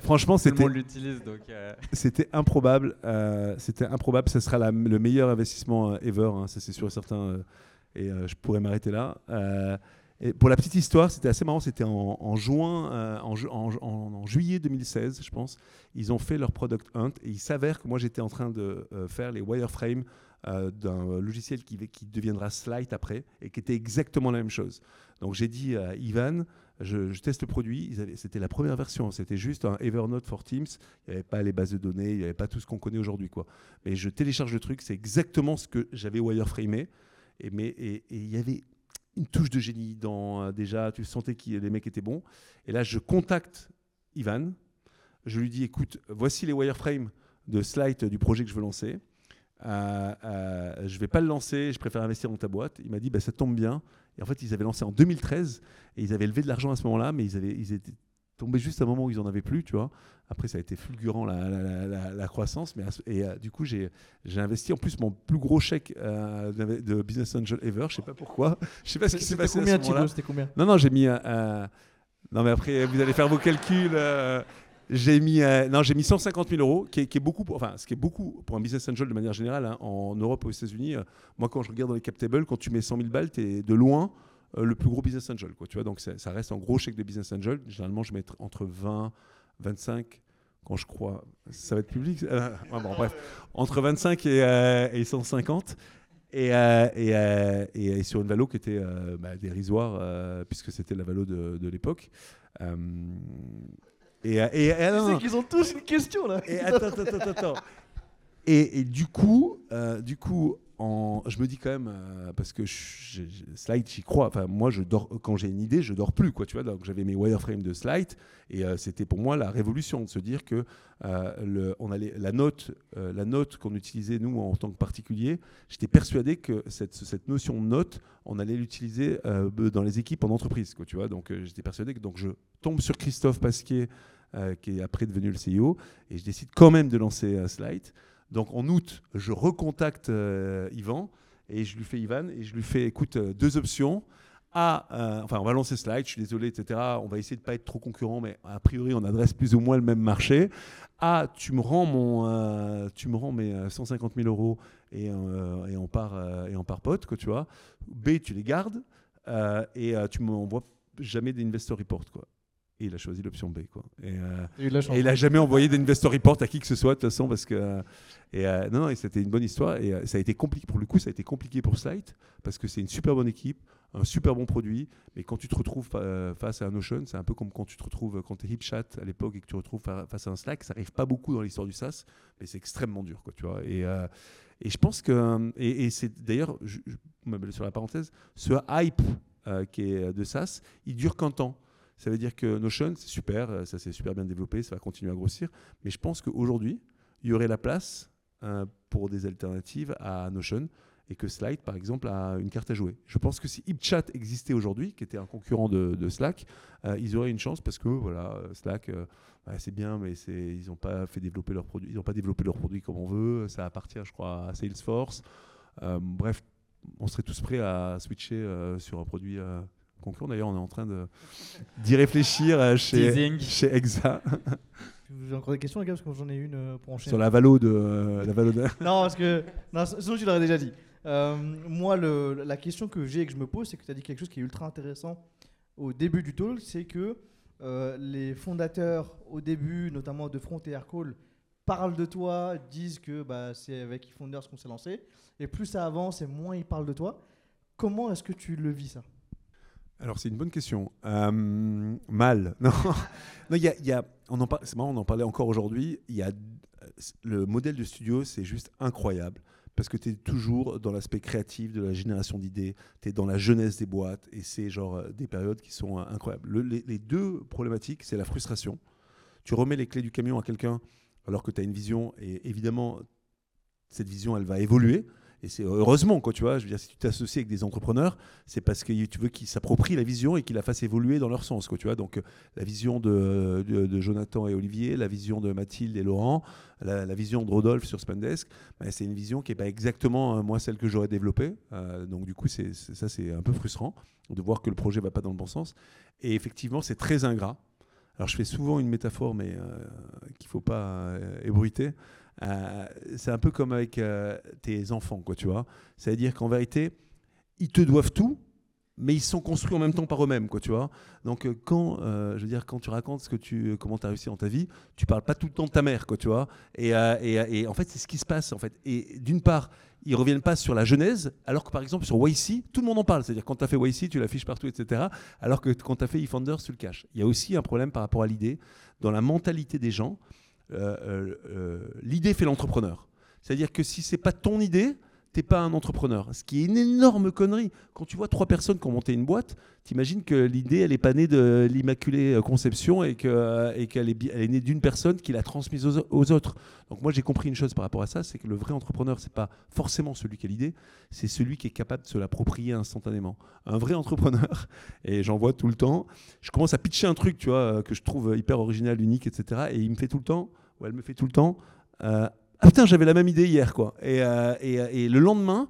Franchement, c'était. monde l'utilise, donc... euh, C'était improbable. euh, c'était improbable. Ce sera la- le meilleur investissement ever. hein, ça, c'est sûr et certain. euh, et euh, je pourrais m'arrêter là. Pour la petite histoire, c'était assez marrant. C'était en, juin, euh, en, ju- en- en- en juillet 2016, je pense. Ils ont fait leur product hunt et il s'avère que moi, j'étais en train de euh, faire les wireframes euh, d'un logiciel qui, deviendra Slide après et qui était exactement la même chose. Donc j'ai dit à Ivan, je, teste le produit. C'était la première version. C'était juste un Evernote for Teams. Il n'y avait pas les bases de données, il n'y avait pas tout ce qu'on connaît aujourd'hui. Mais je télécharge le truc, c'est exactement ce que j'avais wireframé. Et il y avait une touche de génie dans euh, déjà, tu sentais que les mecs étaient bons. Et là, je contacte Ivan. Je lui dis, écoute, voici les wireframes de slide du projet que je veux lancer. Euh, euh, je vais pas le lancer, je préfère investir dans ta boîte. Il m'a dit, bah, ça tombe bien. Et en fait, ils avaient lancé en 2013 et ils avaient levé de l'argent à ce moment-là, mais ils, avaient, ils étaient tombés juste à un moment où ils en avaient plus, tu vois. Après, ça a été fulgurant la, la- la- la- la croissance, mais à ce- et euh, du coup, j'ai investi en plus mon plus gros chèque euh, de business angel ever. Je sais pas pourquoi. Je sais pas ce qui s'est passé à combien, ce moment-là. Thibaut C'était combien? Non, non, j'ai mis. euh, non, mais après, vous allez faire vos calculs. euh, j'ai mis, euh, non, j'ai mis 150 000 euros, qui est, qui est beaucoup, pour- enfin, ce qui est beaucoup pour un business angel de manière générale hein, en Europe aux États-Unis. euh, moi, quand je regarde dans les cap tables, quand tu mets 100 000 balles, tu es de loin le plus gros business angel, quoi. Tu vois, donc ça, reste un gros chèque de business angel. Généralement, je mets tr- entre 20, 25. Quand je crois, ça va être public. euh, bon, bref, entre 25 et, euh, et 150. Et, euh, et, euh, et, et sur une valo qui était euh, bah, dérisoire, euh, puisque c'était la valo de, de l'époque. Euh, et, euh, et, Tu qu'ils ont tous une question là. Et attends, attends, attends, attends. Et, du coup, euh, du coup, je me dis quand même euh, parce que slide, j'y crois. Enfin, moi, quand j'ai une idée, je dors plus, quoi. Tu vois, donc j'avais mes wireframes de slide et euh, c'était pour moi la révolution de se dire que euh, on allait la note, la note qu'on utilisait nous en tant que particulier. J'étais persuadé que cette, cette notion de note, on allait l'utiliser dans les équipes en entreprise, quoi. Tu vois, donc j'étais persuadé que donc je tombe sur Christophe Pasquier qui est après devenu le CEO, et je décide quand même de lancer Slide. Donc en août, je recontacte euh, Yvan, et je lui fais Ivan, et je lui fais, écoute, euh, deux options. A, euh, enfin, on va lancer Slide, je suis désolé, etc. On va essayer de ne pas être trop concurrent, mais a priori, on adresse plus ou moins le même marché. A, tu me rends, mon, euh, tu me rends mes euh, 150 000 euros et, euh, et, on part, euh, et on part pote, quoi, tu vois. B, tu les gardes, euh, et euh, tu m'envoies jamais d'investor report, quoi. Et il a choisi l'option B, quoi. Et, euh, chance. et il a jamais envoyé d'investor report à qui que ce soit de toute façon parce que et euh, non non et c'était une bonne histoire et euh, ça a été compliqué pour le coup ça a été compliqué pour Slide parce que c'est une super bonne équipe un super bon produit mais quand tu te retrouves fa- euh, face à un Notion c'est un peu comme quand tu te retrouves quand tu es HipChat à l'époque et que tu te retrouves fa- face à un Slack ça arrive pas beaucoup dans l'histoire du SaaS mais c'est extrêmement dur quoi tu vois et euh, et je pense que et, c'est d'ailleurs je, sur la parenthèse ce hype euh, qui est de SaaS il dure qu'un temps ça veut dire que Notion, c'est super, euh, ça s'est super bien développé, ça va continuer à grossir. Mais je pense qu'aujourd'hui, il y aurait la place euh, pour des alternatives à Notion. et que Slide, par exemple, a une carte à jouer. Je pense que si HipChat existait aujourd'hui, qui était un concurrent de, Slack, euh, ils auraient une chance parce que voilà, Slack, ouais, c'est bien, mais ils n'ont pas fait développer leurs produits, ils n'ont pas développé leurs produits comme on veut. Ça appartient, je crois, à Salesforce. Bref, on serait tous prêts à switcher sur un produit concurrent. D'ailleurs, on est en train d'y réfléchir euh, chez, chez Exa Vous avez encore des questions, les gars, parce que j'en ai une euh, pour enchaîner. sur la valo de euh, la valo de- Non, parce que. Non, sinon, tu l'aurais déjà dit. Euh, moi, le- la question que j'ai et que je me pose, c'est que tu as dit quelque chose qui est ultra intéressant au début du talk c'est que euh, les fondateurs, au début, notamment de Front et Aircall, parlent de toi, disent que bah, c'est avec eFounders qu'on s'est lancé. Et plus ça avance et moins ils parlent de toi. Comment est-ce que tu le vis, ça? Alors, c'est une bonne question. Euh, mal. Non, non, y y a- on en c'est marrant, on en parlait encore aujourd'hui. A le modèle de studio, c'est juste incroyable parce que tu es toujours dans l'aspect créatif de la génération d'idées, tu es dans la jeunesse des boîtes et c'est genre euh, des périodes qui sont euh, incroyables. Le- les, les deux problématiques, c'est la frustration. Tu remets les clés du camion à quelqu'un alors que tu as une vision et évidemment cette vision elle va évoluer et c'est heureusement quoi tu vois je veux dire si tu t'associes avec des entrepreneurs c'est parce que tu veux qu'ils s'approprient la vision et qu'ils la fassent évoluer dans leur sens quoi tu vois. Donc la vision de, Jonathan et Olivier la vision de Mathilde et Laurent la, vision de Rodolphe sur Spendesk ben, c'est une vision qui est pas exactement euh, moi celle que j'aurais développée. Euh, donc du coup c'est ça c'est un peu frustrant de voir que le projet va pas dans le bon sens. Et effectivement c'est très ingrat. Alors je fais souvent une métaphore mais euh, qu'il faut pas euh, ébruiter euh, c'est un peu comme avec euh, tes enfants, quoi, tu vois. C'est-à-dire qu'en vérité, ils te doivent tout, mais ils sont construits en même temps par eux-mêmes, quoi, tu vois. Donc euh, quand, je veux dire, quand tu racontes ce que tu, comment tu as réussi dans ta vie, tu parles pas tout le temps de ta mère, quoi, tu vois. Et, et, et en fait, c'est ce qui se passe, en fait. Et d'une part, ils reviennent pas sur la genèse, alors que par exemple sur YC, tout le monde en parle. C'est-à-dire quand tu as fait YC, tu l'affiches partout, etc. Alors que quand tu as fait eFounders, tu le caches. Il y a aussi un problème par rapport à l'idée, dans la mentalité des gens. Euh, euh, euh, l'idée fait l'entrepreneur. C'est-à-dire que si c'est pas ton idée, t'es pas un entrepreneur. Ce qui est une énorme connerie. Quand tu vois trois personnes qui ont monté une boîte, t'imagines que l'idée, elle est pas née de l'immaculée conception et que et qu'elle est, elle est née d'une personne qui l'a transmise aux, autres. Donc moi, j'ai compris une chose par rapport à ça, c'est que le vrai entrepreneur, c'est pas forcément celui qui a l'idée, c'est celui qui est capable de se l'approprier instantanément. Un vrai entrepreneur, et j'en vois tout le temps, je commence à pitcher un truc, tu vois, que je trouve hyper original, unique, etc. Et il me fait tout le temps, ou elle me fait tout le temps, euh, ah putain, j'avais la même idée hier, quoi. Et, euh, euh, et le lendemain,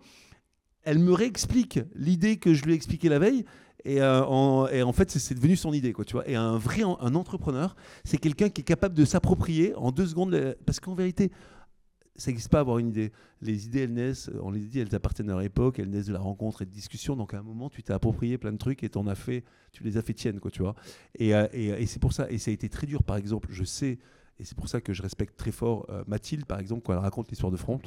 elle me réexplique l'idée que je lui ai expliquée la veille. Et, euh, en, en fait, c'est- devenu son idée, quoi, tu vois. Et un vrai en- un entrepreneur, c'est quelqu'un qui est capable de s'approprier en deux secondes, parce qu'en vérité, ça n'existe pas avoir une idée. Les idées, elles naissent, on les dit, elles appartiennent à leur époque, elles naissent de la rencontre et de discussion. Donc à un moment, tu t'es approprié plein de trucs et t'en as fait, tu les as fait tiennes, quoi, tu vois. Et c'est pour ça, et ça a été très dur, par exemple, je sais, et c'est pour ça que je respecte très fort euh, Mathilde, par exemple, quand elle raconte l'histoire de Front.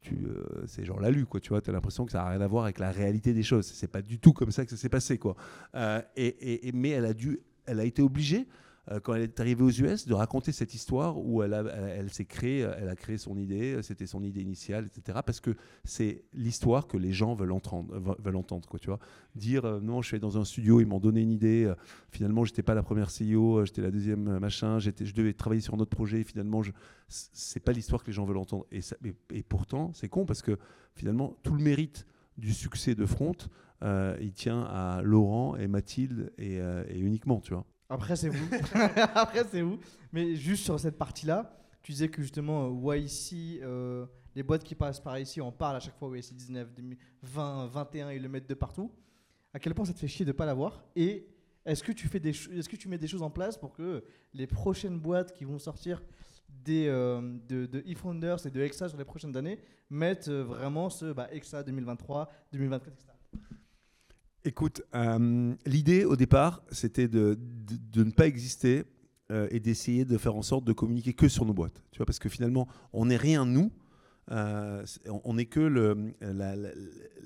Tu, euh, c'est genre la lu, quoi, tu vois, as l'impression que ça n'a rien à voir avec la réalité des choses. C'est pas du tout comme ça que ça s'est passé, quoi. Euh, et- et- mais elle a dû, elle a été obligée, euh, quand elle est arrivée aux US, de raconter cette histoire où elle, s'est créée, elle a créé son idée, c'était son idée initiale, etc. Parce que c'est l'histoire que les gens veulent entendre, veulent entendre, quoi, tu vois. Dire euh, non, je suis dans un studio, ils m'ont donné une idée, euh, finalement, j'étais pas la première CEO, euh, j'étais la deuxième machin, j'étais, je devais travailler sur un autre projet, finalement, je, c'est pas l'histoire que les gens veulent entendre. Et, pourtant, c'est con parce que finalement, tout le mérite du succès de Front, il tient à Laurent et Mathilde et uniquement, tu vois. Après, c'est vous. Après, c'est vous. Mais juste sur cette partie-là, tu disais que justement, euh, YC, euh, les boîtes qui passent par ici, on parle à chaque fois YC 19, 20, 21, ils le mettent de partout. À quel point ça te fait chier de ne pas l'avoir Et est-ce que, tu fais des cho- est-ce que tu mets des choses en place pour que les prochaines boîtes qui vont sortir des, euh, de, de eFounders et de EXA sur les prochaines années mettent euh, vraiment ce bah, EXA 2023, 2024, etc. Écoute, euh, l'idée au départ, c'était de, de- ne pas exister euh, et d'essayer de faire en sorte de communiquer que sur nos boîtes. Tu vois, parce que finalement, on n'est rien nous. euh, on- n'est que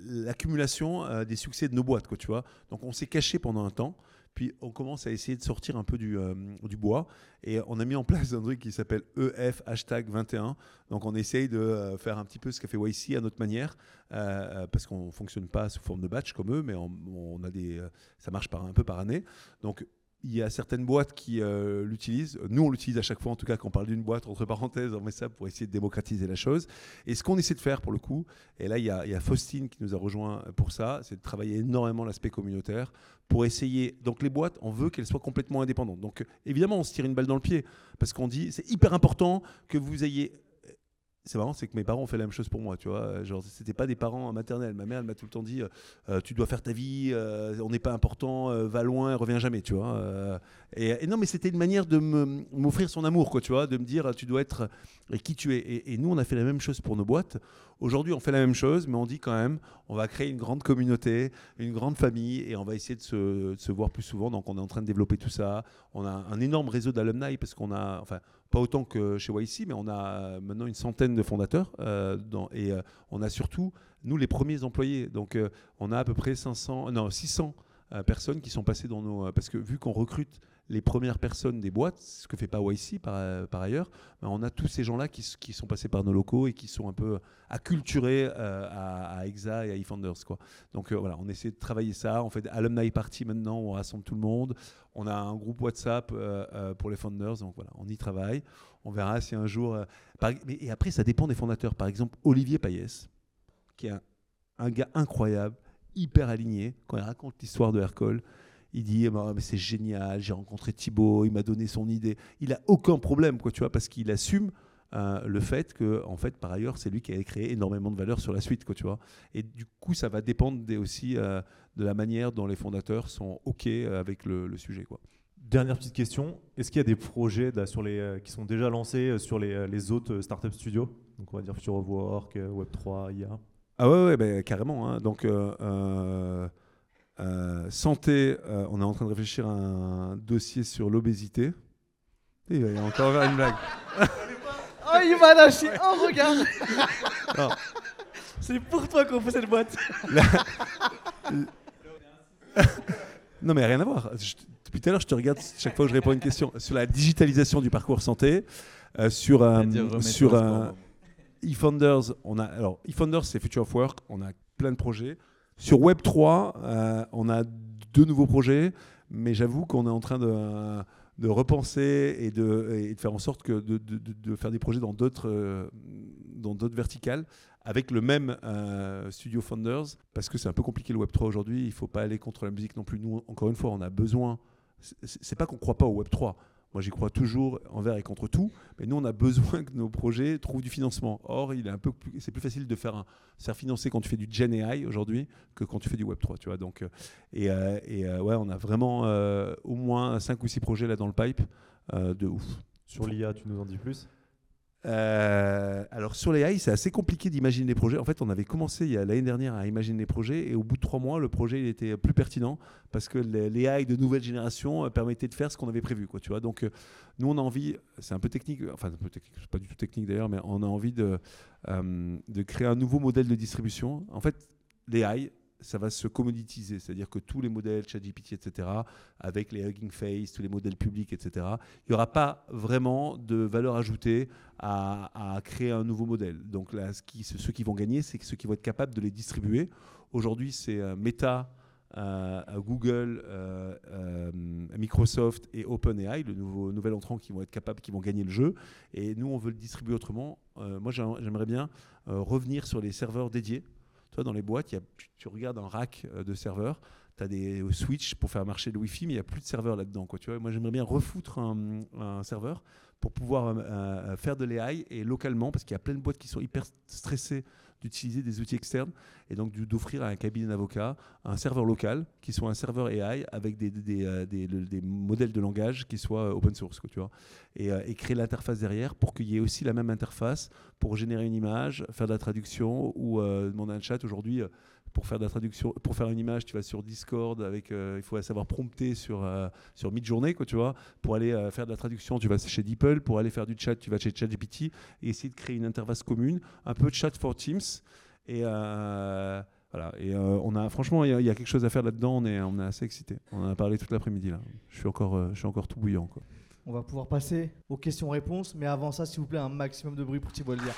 l'accumulation des succès de nos boîtes, quoi, tu vois. Donc on s'est caché pendant un temps, puis on commence à essayer de sortir un peu du, euh, bois, et on a mis en place un truc qui s'appelle EF hashtag 21. Donc on essaye de euh, faire un petit peu ce qu'a fait YC à notre manière, euh, parce qu'on fonctionne pas sous forme de batch comme eux, mais on, a des, ça marche un peu par année. Donc il y a certaines boîtes qui euh, l'utilisent. Nous, on l'utilise à chaque fois, en tout cas, quand on parle d'une boîte, entre parenthèses, on met ça pour essayer de démocratiser la chose. Et ce qu'on essaie de faire, pour le coup, et là, il y a, il y a Faustine qui nous a rejoint pour ça, c'est de travailler énormément l'aspect communautaire pour essayer. Donc, les boîtes, on veut qu'elles soient complètement indépendantes. Donc, évidemment, on se tire une balle dans le pied parce qu'on dit c'est hyper important que vous ayez c'est marrant, c'est que mes parents ont fait la même chose pour moi, tu vois. Genre, c'était pas des parents maternels. Ma mère, elle m'a tout le temps dit, euh, euh, tu dois faire ta vie, euh, on n'est pas important, euh, va loin, reviens jamais, tu vois. Euh, et, et non, mais c'était une manière de m'offrir son amour, quoi, tu vois, de me dire, tu dois être euh, qui tu es. Et, et nous, on a fait la même chose pour nos boîtes. Aujourd'hui, on fait la même chose, mais on dit quand même, on va créer une grande communauté, une grande famille, et on va essayer de se, de se voir plus souvent. Donc, on est en train de développer tout ça. On a un énorme réseau d'alumni parce qu'on a, enfin, pas autant que chez YC, mais on a maintenant une centaine de fondateurs. euh, et euh, on a surtout, nous, les premiers employés. Donc, euh, on a à peu près 500, non, 600 euh, personnes qui sont passées dans nos. euh, parce que vu qu'on recrute les premières personnes des boîtes, ce que fait pas YC par, euh, par ailleurs, ben, on a tous ces gens-là qui, sont passés par nos locaux et qui sont un peu acculturés euh, à, EXA et à eFounders. Donc euh, voilà, on essaie de travailler ça. On fait alumni party maintenant, on rassemble tout le monde. On a un groupe WhatsApp euh, euh, pour les founders, donc voilà, on y travaille. On verra si un jour. euh, mais, et après, ça dépend des fondateurs. Par exemple, Olivier Payès, qui est un, un gars incroyable, hyper aligné. Quand il raconte l'histoire de Hercole, il dit Bah, mais c'est génial, j'ai rencontré Thibaut, il m'a donné son idée. Il a aucun problème, quoi, tu vois, parce qu'il assume euh, le fait que, en fait, par ailleurs, c'est lui qui a créé énormément de valeur sur la suite, quoi, tu vois. Et du coup, ça va dépendre des- aussi euh, de la manière dont les fondateurs sont OK avec le, le sujet, quoi. Dernière petite question. Est-ce qu'il y a des projets là, sur les, euh, qui sont déjà lancés euh, sur les, euh, les autres euh, startup studios? Donc on va dire Future of Work, euh, Web3, IA. Ah ouais, ouais bah, carrément. hein. Donc, euh, euh, euh, santé, euh, on est en train de réfléchir à un dossier sur l'obésité. Et Il va y a encore une blague. Oh, il m'a lâché un regard Non. C'est pour toi qu'on fait cette boîte Non, mais rien à voir. Je- depuis tout à l'heure, je te regarde chaque fois que je réponds à une question sur la digitalisation du parcours santé, euh, sur, euh, C'est-à-dire remettre sur euh, eFounders. On a alors eFounders, c'est Future of Work. On a plein de projets. Sur Web 3, euh, on a deux nouveaux projets, mais j'avoue qu'on est en train de, repenser et de, faire en sorte de, faire des projets dans d'autres euh, verticales avec le même euh, studio Founders parce que c'est un peu compliqué le Web 3 aujourd'hui. Il ne faut pas aller contre la musique non plus. Nous, encore une fois, on a besoin. c'est- pas qu'on ne croit pas au Web 3. Moi, j'y crois toujours envers et contre tout. Mais nous, on a besoin que nos projets trouvent du financement. Or, il est un peu c'est plus facile de faire, un, se faire financer quand tu fais du Gen AI aujourd'hui que quand tu fais du Web 3. Tu vois. Donc, euh, et, euh, et, euh, ouais, on a vraiment au moins 5 ou 6 projets là dans le pipe de ouf. Sur l'IA, tu nous en dis plus? Euh, alors sur les AI, c'est assez compliqué d'imaginer des projets. En fait, on avait commencé l'année dernière à imaginer des projets et au bout de trois mois, le projet il était plus pertinent parce que les, les AI de nouvelle génération euh, permettaient de faire ce qu'on avait prévu. Tu vois Donc euh, nous, on a envie, c'est un peu technique, enfin pas du tout technique d'ailleurs, mais on a envie de, de créer un nouveau modèle de distribution. En fait, les AI, ça va se commoditiser, c'est-à-dire que tous les modèles, ChatGPT, etc., avec les Hugging Face, tous les modèles publics, etc., il n'y aura pas vraiment de valeur ajoutée à, créer un nouveau modèle. Donc ceux qui vont gagner, c'est ceux qui vont être capables de les distribuer. Aujourd'hui, c'est euh, Meta, euh, euh, Google, Microsoft et OpenAI, le nouveau nouvel entrant qui vont être capables, qui vont gagner le jeu. Et nous, on veut le distribuer autrement. Moi, j'ai- j'aimerais bien revenir sur les serveurs dédiés. Toi, dans les boîtes, tu, regardes un rack euh, de serveurs. Tu as des switches pour faire marcher le Wi-Fi, mais il n'y a plus de serveurs là-dedans. Moi, j'aimerais bien refoutre un, serveur pour pouvoir euh, euh, faire de l'AI et localement, parce qu'il y a plein de boîtes qui sont hyper stressées d'utiliser des outils externes et donc d'offrir à un cabinet d'avocats un serveur local qui soit un serveur AI avec des, des, euh, des- le- des modèles de langage qui soient euh, open source, quoi, tu vois, et, euh, et créer l'interface derrière pour qu'il y ait aussi la même interface pour générer une image, faire de la traduction ou euh, demander un chat aujourd'hui. Pour faire de la traduction, pour faire une image, tu vas sur Discord avec, euh, il faut savoir prompter sur euh, sur Midjourney, quoi, tu vois. Pour aller euh, faire de la traduction, tu vas chez DeepL. Pour aller faire du chat, tu vas chez ChatGPT et essayer de créer une interface commune, un peu de chat for Teams. Et euh, voilà. Et on a, franchement, il y, a- quelque chose à faire là-dedans. On est, on est assez excité. On en a parlé toute l'après-midi là. Je suis encore, je suis encore tout bouillant, quoi. On va pouvoir passer aux questions-réponses, mais avant ça, s'il vous plaît, un maximum de bruit pour Thibault Elvire.